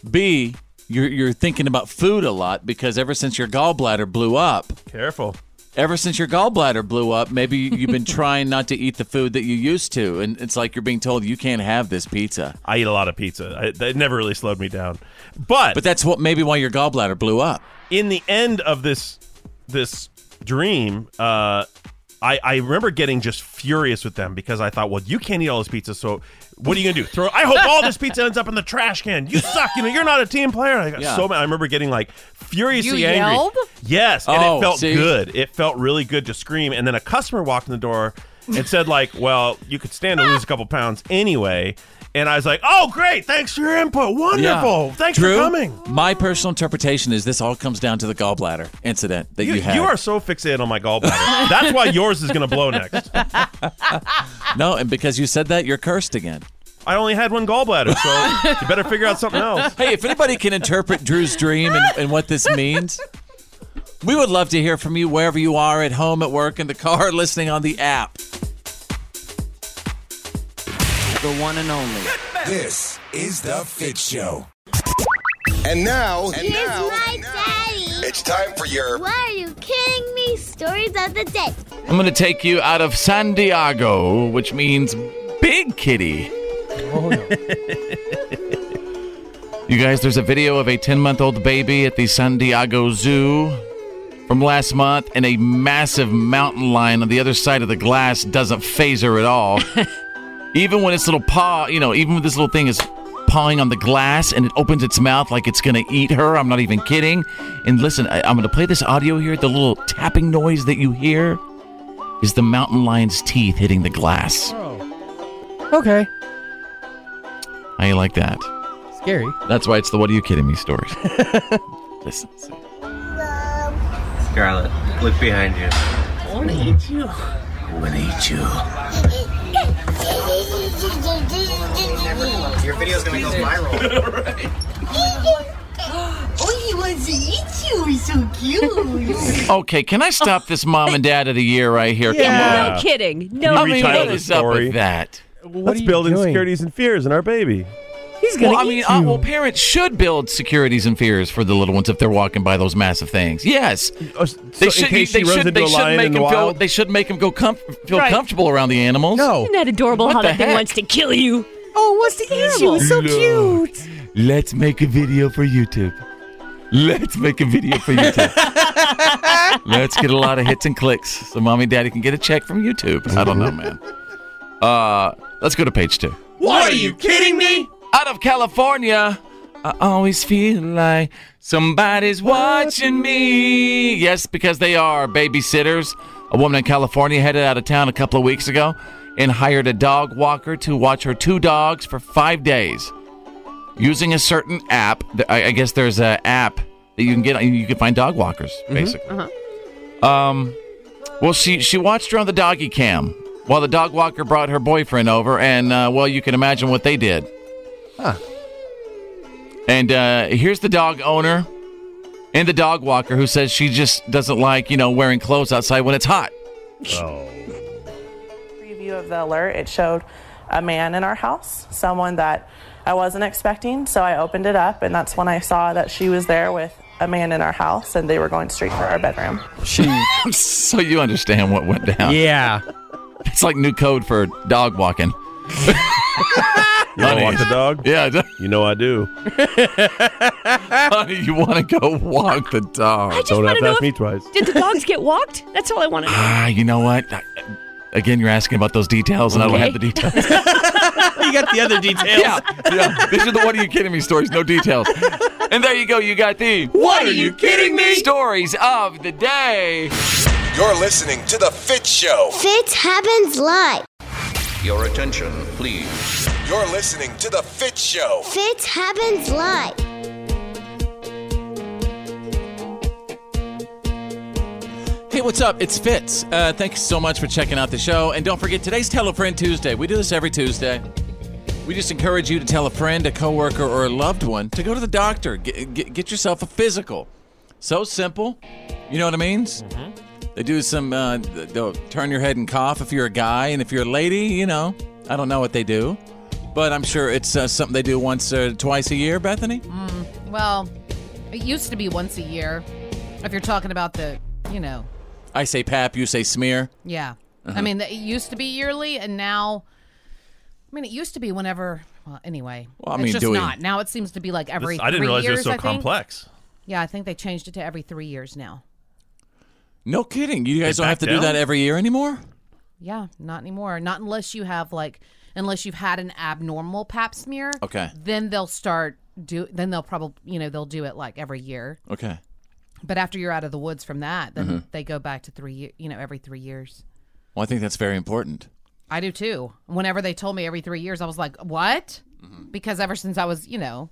[SPEAKER 3] B, you're you're thinking about food a lot because ever since your gallbladder blew up,
[SPEAKER 10] Careful.
[SPEAKER 3] Ever since your gallbladder blew up, maybe you've been <laughs> trying not to eat the food that you used to, and it's like you're being told you can't have this pizza.
[SPEAKER 10] I eat a lot of pizza. I, that never really slowed me down, but
[SPEAKER 3] But that's what maybe why your gallbladder blew up.
[SPEAKER 10] in the end of this this dream, uh, I I remember getting just furious with them because I thought, well, you can't eat all this pizza, so what are you gonna do? Throw? I hope all this pizza ends up in the trash can. You suck. You know, you're not a team player. And I got
[SPEAKER 3] Yeah.
[SPEAKER 10] so mad. I remember getting like furiously
[SPEAKER 13] You
[SPEAKER 10] angry.
[SPEAKER 13] yelled?
[SPEAKER 10] Yes, and
[SPEAKER 3] Oh,
[SPEAKER 10] it felt
[SPEAKER 3] see?
[SPEAKER 10] good. It felt really good to scream. And then a customer walked in the door and said, like, well, you could stand to lose a couple pounds anyway. And I was like, "Oh, great! Thanks for your input. Wonderful.
[SPEAKER 3] Yeah.
[SPEAKER 10] Thanks
[SPEAKER 3] Drew,
[SPEAKER 10] for coming."
[SPEAKER 3] My personal interpretation is this all comes down to the gallbladder incident that you,
[SPEAKER 10] You,
[SPEAKER 3] had.
[SPEAKER 10] you are so fixated on my gallbladder. <laughs> That's why yours is going to blow next. <laughs>
[SPEAKER 3] no, and because you said that, you're cursed again.
[SPEAKER 10] I only had one gallbladder, so <laughs> you better figure out something else.
[SPEAKER 3] Hey, if anybody can interpret Drew's dream and, and what this means, we would love to hear from you wherever you are at home, at work, in the car, listening on the app.
[SPEAKER 21] The one and only.
[SPEAKER 6] This is the Fitz Show. And now, and
[SPEAKER 7] Here's
[SPEAKER 6] now,
[SPEAKER 7] my daddy.
[SPEAKER 6] it's time for your
[SPEAKER 7] Why are you kidding me? Stories of the day.
[SPEAKER 3] I'm going to take you out of San Diego, which means big kitty. Oh, <laughs> you guys, there's a video of a 10 month old baby at the San Diego Zoo from last month, and a massive mountain lion on the other side of the glass doesn't phase her at all. <laughs> even when its little paw, you know, even when this little thing is pawing on the glass and it opens its mouth like it's going to eat her, I'm not even kidding. And listen, I, I'm going to play this audio here. The little tapping noise that you hear is the mountain lion's teeth hitting the glass. Oh.
[SPEAKER 21] Okay.
[SPEAKER 3] How you like that?
[SPEAKER 21] Scary.
[SPEAKER 3] That's why it's the "What are you kidding me" stories. <laughs> Listen, see.
[SPEAKER 22] Scarlett, look behind you.
[SPEAKER 5] I want to eat you.
[SPEAKER 22] I want to eat you. <laughs>
[SPEAKER 5] Your video's gonna go viral. oh, he wants to eat you. He's so cute.
[SPEAKER 3] Okay, can I stop this mom and dad of the year right here?
[SPEAKER 21] Yeah.
[SPEAKER 3] Come on.
[SPEAKER 21] No kidding. No
[SPEAKER 3] I mean,
[SPEAKER 10] retitle
[SPEAKER 3] what
[SPEAKER 10] the
[SPEAKER 3] is up
[SPEAKER 10] story.
[SPEAKER 3] with that?
[SPEAKER 10] Let's build insecurities and fears in our baby.
[SPEAKER 21] He's
[SPEAKER 3] Well, I mean, uh, well, parents should build securities and fears for the little ones if they're walking by those massive things. Yes,
[SPEAKER 10] so
[SPEAKER 3] they should.
[SPEAKER 10] case
[SPEAKER 3] they should. They should make
[SPEAKER 10] in
[SPEAKER 3] them
[SPEAKER 10] the
[SPEAKER 3] feel. They should make them go com- feel
[SPEAKER 21] Right.
[SPEAKER 3] comfortable around the animals.
[SPEAKER 21] No, Isn't that adorable
[SPEAKER 3] What
[SPEAKER 21] how
[SPEAKER 3] the
[SPEAKER 21] that thing wants to kill you? Oh, wants to eat you. It's so
[SPEAKER 3] Look.
[SPEAKER 21] cute.
[SPEAKER 3] Let's make a video for YouTube. Let's make a video for YouTube. <laughs> Let's get a lot of hits and clicks so mommy and daddy can get a check from YouTube. I don't know, man. Uh, let's go to page two.
[SPEAKER 5] What are you kidding me?
[SPEAKER 3] Out of California, I always feel like somebody's watching me. Yes, because they are babysitters. A woman in California headed out of town a couple of weeks ago and hired a dog walker to watch her two dogs for five days using a certain app. I guess there's an app that you can get. You can find dog walkers, basically.
[SPEAKER 21] Uh-huh.
[SPEAKER 3] Um, well, she she watched her on the doggy cam while the dog walker brought her boyfriend over, and uh, well, you can imagine what they did.
[SPEAKER 21] Huh.
[SPEAKER 3] And uh, here's the dog owner and the dog walker who says she just doesn't like you know wearing clothes outside when it's hot.
[SPEAKER 10] Oh.
[SPEAKER 11] preview of the alert, it showed a man in our house, someone that I wasn't expecting. So I opened it up, and that's when I saw that she was there with a man in our house, and they were going straight for our bedroom.
[SPEAKER 3] She. <laughs> so you understand what went down?
[SPEAKER 21] Yeah.
[SPEAKER 3] It's like new code for dog walking. <laughs>
[SPEAKER 10] You want to walk the dog?
[SPEAKER 3] Yeah.
[SPEAKER 10] You know I do. <laughs>
[SPEAKER 3] Honey, you want to go walk the dog?
[SPEAKER 21] I just
[SPEAKER 10] Don't have
[SPEAKER 21] to
[SPEAKER 10] to
[SPEAKER 21] know
[SPEAKER 10] ask me twice.
[SPEAKER 21] did the dogs get walked? That's all I want to know.
[SPEAKER 3] Ah, you know what? I- Again, you're asking about those details, and I don't have the details. <laughs>
[SPEAKER 21] you got the other details.
[SPEAKER 3] yeah, yeah. These are the "What are you kidding me?" stories, no details. And there you go. You got the
[SPEAKER 5] What are you kidding me?
[SPEAKER 3] stories of the day.
[SPEAKER 6] You're listening to The Fitz Show.
[SPEAKER 7] Fitz happens live.
[SPEAKER 12] Your attention, please.
[SPEAKER 6] You're listening to The Fitz Show.
[SPEAKER 7] Fitz happens live.
[SPEAKER 3] Hey, what's up? It's Fitz. Uh, thanks so much for checking out the show. And don't forget, today's Tell a Friend Tuesday. We do this every Tuesday. We just encourage you to tell a friend, a coworker, or a loved one to go to the doctor. Get, get, get yourself a physical. So simple. You know what it means? They do some, uh, they'll turn your head and cough if you're a guy. And if you're a lady, you know, I don't know what they do. But I'm sure it's uh, something they do once or twice a year, Bethany.
[SPEAKER 13] Mm, well, it used to be once a year. If you're talking about the, you know,
[SPEAKER 3] I say pap, you say smear.
[SPEAKER 13] yeah.
[SPEAKER 3] Uh-huh.
[SPEAKER 13] I mean, it used to be yearly, and now, I mean, it used to be whenever. Well, anyway,
[SPEAKER 3] Well, I
[SPEAKER 13] it's just
[SPEAKER 3] do
[SPEAKER 13] not. Now it seems to be like every.
[SPEAKER 10] This- I didn't
[SPEAKER 13] three
[SPEAKER 10] realize it was
[SPEAKER 13] years,
[SPEAKER 10] so
[SPEAKER 13] I think.
[SPEAKER 10] complex.
[SPEAKER 13] Yeah, I think they changed it to every three years now.
[SPEAKER 3] No kidding. You guys
[SPEAKER 10] They
[SPEAKER 3] don't have
[SPEAKER 10] back
[SPEAKER 3] to do that every year anymore?
[SPEAKER 13] Yeah, not anymore. Not unless you have like, unless you've had an abnormal Pap smear.
[SPEAKER 3] Okay.
[SPEAKER 13] Then they'll start do. Then they'll probably, you know, they'll do it like every year.
[SPEAKER 3] Okay.
[SPEAKER 13] But after you're out of the woods from that, then
[SPEAKER 3] Mhm.
[SPEAKER 13] they go back to three. ye- You know, every three years.
[SPEAKER 3] Well, I think that's very important.
[SPEAKER 13] I do too. Whenever they told me every three years, I was like, "What?"
[SPEAKER 3] Mm-hmm.
[SPEAKER 13] Because ever since I was, you know,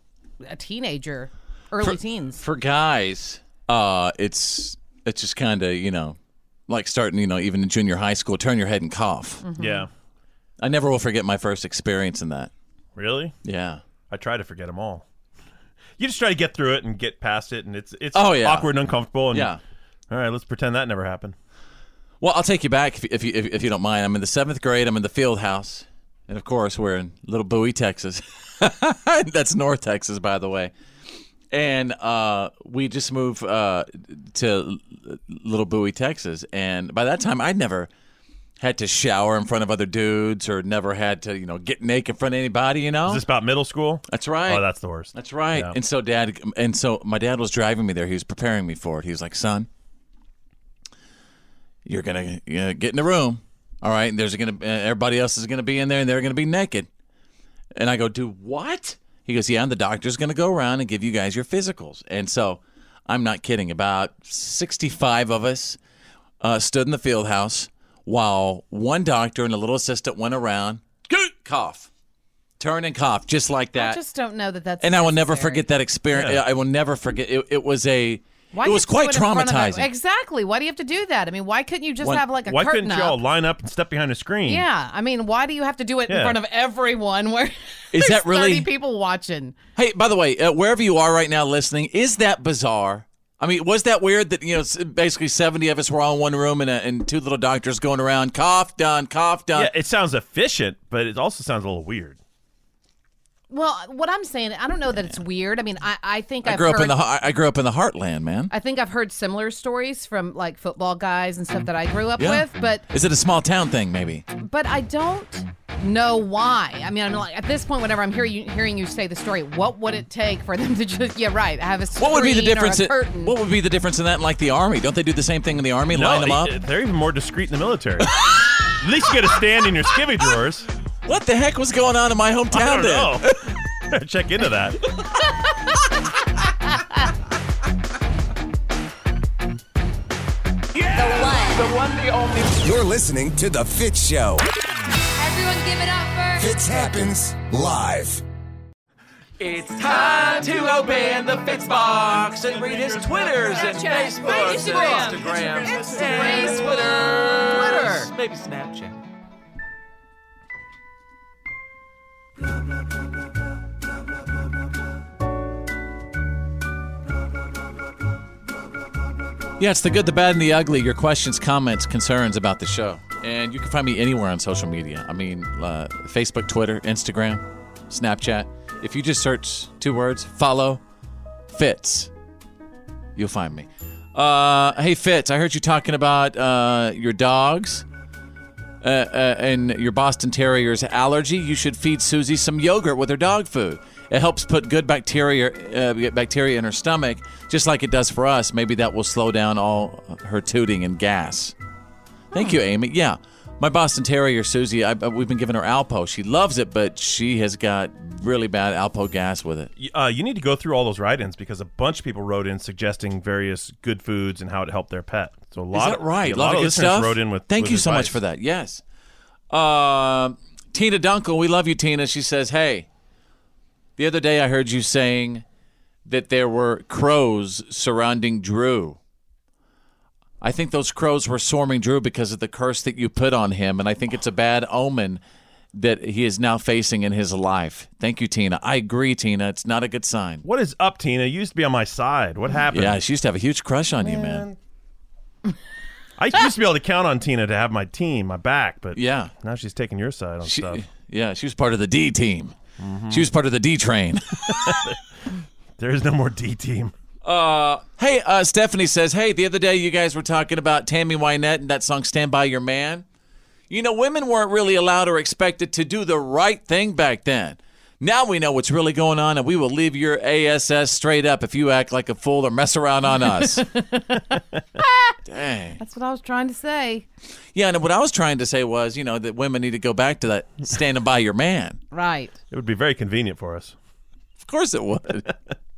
[SPEAKER 13] a teenager, early
[SPEAKER 3] for,
[SPEAKER 13] teens.
[SPEAKER 3] For guys, uh, it's it's just kind of you know, like starting you know even in junior high school, turn your head and cough.
[SPEAKER 13] Mhm.
[SPEAKER 10] Yeah.
[SPEAKER 3] I never will forget my first experience in that.
[SPEAKER 10] Really?
[SPEAKER 3] Yeah.
[SPEAKER 10] I try to forget them all. You just try to get through it and get past it, and it's it's
[SPEAKER 3] Oh, yeah.
[SPEAKER 10] awkward and uncomfortable. And,
[SPEAKER 3] Yeah.
[SPEAKER 10] All right, let's pretend that never happened.
[SPEAKER 3] Well, I'll take you back if, if you if, if you don't mind. I'm in the seventh grade. I'm in the field house, and of course we're in Little Bowie, Texas. <laughs> That's North Texas, by the way. And uh, we just moved uh, to Little Bowie, Texas, and by that time I'd never had to shower in front of other dudes or never had to you know get naked in front of anybody. You know,
[SPEAKER 10] Is this about middle school?
[SPEAKER 3] That's right.
[SPEAKER 10] Oh, that's the worst.
[SPEAKER 3] That's right.
[SPEAKER 10] Yeah.
[SPEAKER 3] And so dad and so my dad was driving me there. He was preparing me for it. He was like, "Son, you're gonna you get in the room. All right. And there's gonna uh, everybody else is gonna be in there, and they're gonna be naked." And I go, "Do what?" He goes, "Yeah, and the doctor's gonna go around and give you guys your physicals." And so, I'm not kidding. About 65 of us uh, stood in the field house while one doctor and a little assistant went around, cough, turn and cough, just like that
[SPEAKER 13] I just don't know that that's.
[SPEAKER 3] and I will never forget that experience.
[SPEAKER 10] Yeah.
[SPEAKER 3] I will never forget. It, it was a.
[SPEAKER 13] Why
[SPEAKER 3] it was
[SPEAKER 13] have to do
[SPEAKER 3] quite
[SPEAKER 13] it in a-
[SPEAKER 3] traumatizing.
[SPEAKER 13] Exactly. Why do you have to do that? I mean, why couldn't you just
[SPEAKER 3] Why-
[SPEAKER 13] have like a
[SPEAKER 10] Why
[SPEAKER 13] curtain
[SPEAKER 10] couldn't you all
[SPEAKER 13] up?
[SPEAKER 10] line up and step behind a screen?
[SPEAKER 13] Yeah, I mean, why do you have to do it in front of everyone? Where
[SPEAKER 3] Is that really-
[SPEAKER 13] people watching?
[SPEAKER 3] Hey, by the way, uh, wherever you are right now listening, is that bizarre? I mean, was that weird that you know basically seventy of us were all in one room and, uh, and two little doctors going around, cough done, cough done.
[SPEAKER 10] Yeah, it sounds efficient, but it also sounds a little weird.
[SPEAKER 13] Well, what I'm saying, I don't know that it's weird. I mean, I, I think
[SPEAKER 3] I
[SPEAKER 13] have
[SPEAKER 3] grew up
[SPEAKER 13] heard,
[SPEAKER 3] in the I I grew up in the heartland, man.
[SPEAKER 13] I think I've heard similar stories from like football guys and stuff that I grew up
[SPEAKER 3] Yeah.
[SPEAKER 13] with, but
[SPEAKER 3] Is it a small town thing, maybe?
[SPEAKER 13] but I don't know why. I mean, I'm like at this point, whenever I'm hearing you, hearing you say the story, what would it take for them to just yeah right have a
[SPEAKER 3] What would be the
[SPEAKER 13] screen or a
[SPEAKER 3] difference? In,
[SPEAKER 13] curtain?
[SPEAKER 3] what would be the difference in that, and like the army? Don't they do the same thing in the army?
[SPEAKER 10] No,
[SPEAKER 3] line them up.
[SPEAKER 10] They're even more discreet in the military. <laughs> At least you get a stand in your skivvy drawers.
[SPEAKER 3] What the heck was going on in my hometown?
[SPEAKER 10] I don't
[SPEAKER 3] then?
[SPEAKER 10] know. <laughs> <laughs> Check into that. <laughs>
[SPEAKER 6] The one, the only. You're listening to The Fitz Show.
[SPEAKER 5] Everyone give it up for
[SPEAKER 6] Fitz happens live.
[SPEAKER 8] It's time to open the Fitz box and read his Twitters and
[SPEAKER 5] Snapchat,
[SPEAKER 8] Facebooks
[SPEAKER 5] Instagram,
[SPEAKER 8] and Instagrams,
[SPEAKER 5] Instagram,
[SPEAKER 8] and
[SPEAKER 5] Twitter.
[SPEAKER 8] Twitter, maybe Snapchat.
[SPEAKER 3] Yeah, it's the good, the bad, and the ugly. Your questions, comments, concerns about the show. And you can find me anywhere on social media. I mean, uh, Facebook, Twitter, Instagram, Snapchat. If you just search two words, follow Fitz, you'll find me. Uh, hey, Fitz, I heard you talking about uh, your dogs uh, uh, and your Boston Terrier's allergy. You should feed Susie some yogurt with her dog food. It helps put good bacteria uh, bacteria in her stomach, just like it does for us. Maybe that will slow down all her tooting and gas. Thank you, Amy. Yeah, my Boston Terrier Susie. I, we've been giving her Alpo. She loves it, but she has got really bad Alpo gas with it.
[SPEAKER 10] Uh, you need to go through all those write-ins because a bunch of people wrote in suggesting various good foods and how it helped their pet. So a lot
[SPEAKER 3] Is that
[SPEAKER 10] of
[SPEAKER 3] right?
[SPEAKER 10] yeah,
[SPEAKER 3] a lot, of good
[SPEAKER 10] listeners
[SPEAKER 3] stuff.
[SPEAKER 10] wrote in with.
[SPEAKER 3] Thank
[SPEAKER 10] with
[SPEAKER 3] you so much for that. Yes. Uh, Tina Dunkel, we love you, Tina. She says, "Hey, the other day I heard you saying that there were crows surrounding Drew. I think those crows were swarming Drew because of the curse that you put on him, and I think it's a bad omen." That he is now facing in his life. Thank you, Tina. I agree, Tina. It's not a good sign.
[SPEAKER 10] What is up, Tina? You used to be on my side. What happened?
[SPEAKER 3] Yeah, she used to have a huge crush on you, man.
[SPEAKER 10] I used to be able to count on Tina to have my team, my back, but
[SPEAKER 3] Yeah.
[SPEAKER 10] now she's taking your side on
[SPEAKER 3] She,
[SPEAKER 10] stuff.
[SPEAKER 3] yeah, she was part of the D team.
[SPEAKER 10] Mm-hmm.
[SPEAKER 3] She was part of the D train. <laughs>
[SPEAKER 10] There is no more D team.
[SPEAKER 3] Uh, hey, uh, Stephanie says, hey, the other day you guys were talking about Tammy Wynette and that song "Stand by Your Man." You know, women weren't really allowed or expected to do the right thing back then. Now we know what's really going on, and we will leave your ASS straight up if you act like a fool or mess around on us. <laughs> Dang.
[SPEAKER 13] That's what I was trying to say.
[SPEAKER 3] Yeah, and what I was trying to say was, you know, that women need to go back to that standing by your man.
[SPEAKER 13] Right.
[SPEAKER 10] It would be very convenient for us.
[SPEAKER 3] Of course it would. <laughs>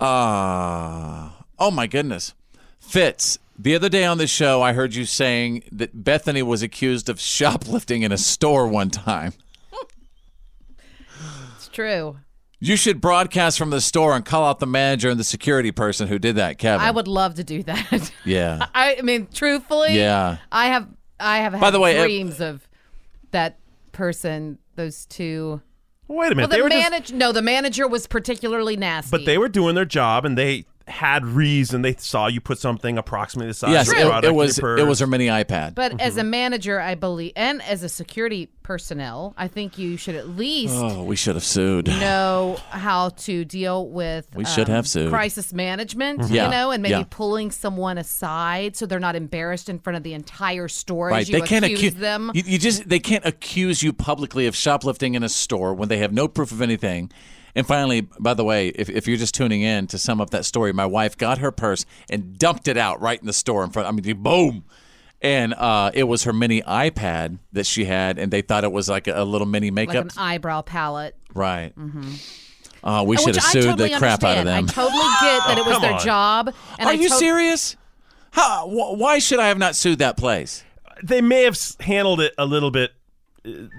[SPEAKER 3] Ah, oh my goodness, Fitz. The other day on the show, I heard you saying that Bethany was accused of shoplifting in a store one time.
[SPEAKER 13] It's true.
[SPEAKER 3] You should broadcast from the store and call out the manager and the security person who did that, Kevin.
[SPEAKER 13] I would love to do that. <laughs>
[SPEAKER 3] Yeah.
[SPEAKER 13] I, I mean, truthfully,
[SPEAKER 3] Yeah.
[SPEAKER 13] I have I have had
[SPEAKER 3] By the way, uh,
[SPEAKER 13] dreams of that person. Those two.
[SPEAKER 10] Wait a minute.
[SPEAKER 13] Well, the
[SPEAKER 10] they were just,
[SPEAKER 13] manager. No, the manager was particularly nasty.
[SPEAKER 10] but they were doing their job and they had reason. They saw you put something approximately the size
[SPEAKER 3] yes,
[SPEAKER 10] of the
[SPEAKER 3] it,
[SPEAKER 10] product
[SPEAKER 3] it
[SPEAKER 10] in your
[SPEAKER 3] was it was her mini iPad.
[SPEAKER 13] But as
[SPEAKER 10] Mm-hmm.
[SPEAKER 13] a manager, I believe, and as a security personnel, I think you should at least
[SPEAKER 3] oh, we should have sued.
[SPEAKER 13] know how to deal with.
[SPEAKER 3] We should
[SPEAKER 13] um,
[SPEAKER 3] have sued.
[SPEAKER 13] crisis management.
[SPEAKER 3] Yeah,
[SPEAKER 13] You know, and maybe
[SPEAKER 3] yeah.
[SPEAKER 13] pulling someone aside so they're not embarrassed in front of the entire store
[SPEAKER 3] Right,
[SPEAKER 13] as you
[SPEAKER 3] they can't
[SPEAKER 13] accuse
[SPEAKER 3] accu-
[SPEAKER 13] them.
[SPEAKER 3] You, you just they can't accuse you publicly of shoplifting in a store when they have no proof of anything. And finally, by the way, if, if you're just tuning in to sum up that story, my wife got her purse and dumped it out right in the store in front. I mean, boom. And uh, it was her mini iPad that she had, and they thought it was like a, a little mini makeup.
[SPEAKER 13] like
[SPEAKER 3] makeup.
[SPEAKER 13] an eyebrow palette.
[SPEAKER 3] right.
[SPEAKER 13] Mm-hmm.
[SPEAKER 3] Uh, we should have
[SPEAKER 13] I
[SPEAKER 3] sued
[SPEAKER 13] totally
[SPEAKER 3] the crap out of
[SPEAKER 13] understand.
[SPEAKER 3] them.
[SPEAKER 13] I totally get that it was
[SPEAKER 10] come
[SPEAKER 13] their
[SPEAKER 10] on.
[SPEAKER 13] job. And
[SPEAKER 3] Are
[SPEAKER 13] I
[SPEAKER 3] you
[SPEAKER 13] to-
[SPEAKER 3] serious? How, wh- why should I have not sued that place?
[SPEAKER 10] They may have handled it a little bit, uh,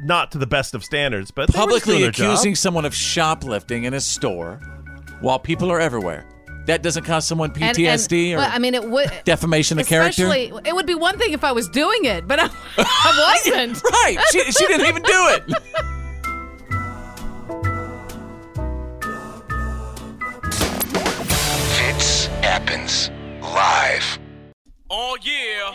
[SPEAKER 10] not to the best of standards, but they were
[SPEAKER 3] publicly
[SPEAKER 10] doing their job.
[SPEAKER 3] accusing someone of shoplifting in a store while people are everywhere. That doesn't cause someone
[SPEAKER 13] and- and-
[SPEAKER 3] PTSD
[SPEAKER 13] well,
[SPEAKER 3] or
[SPEAKER 13] I mean, it would <laughs>
[SPEAKER 3] defamation of character.
[SPEAKER 13] Especially, it would be one thing if I was doing it, but I, I wasn't. <laughs>
[SPEAKER 3] right? She, she didn't even do it. <laughs>
[SPEAKER 6] Fitz happens live.
[SPEAKER 8] Oh yeah.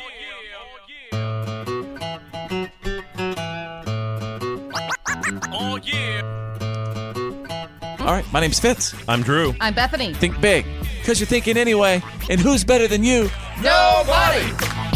[SPEAKER 3] All right, my name's Fitz.
[SPEAKER 10] I'm Drew.
[SPEAKER 13] I'm Bethany.
[SPEAKER 3] Think big, because you're thinking anyway. And who's better than you?
[SPEAKER 13] Nobody.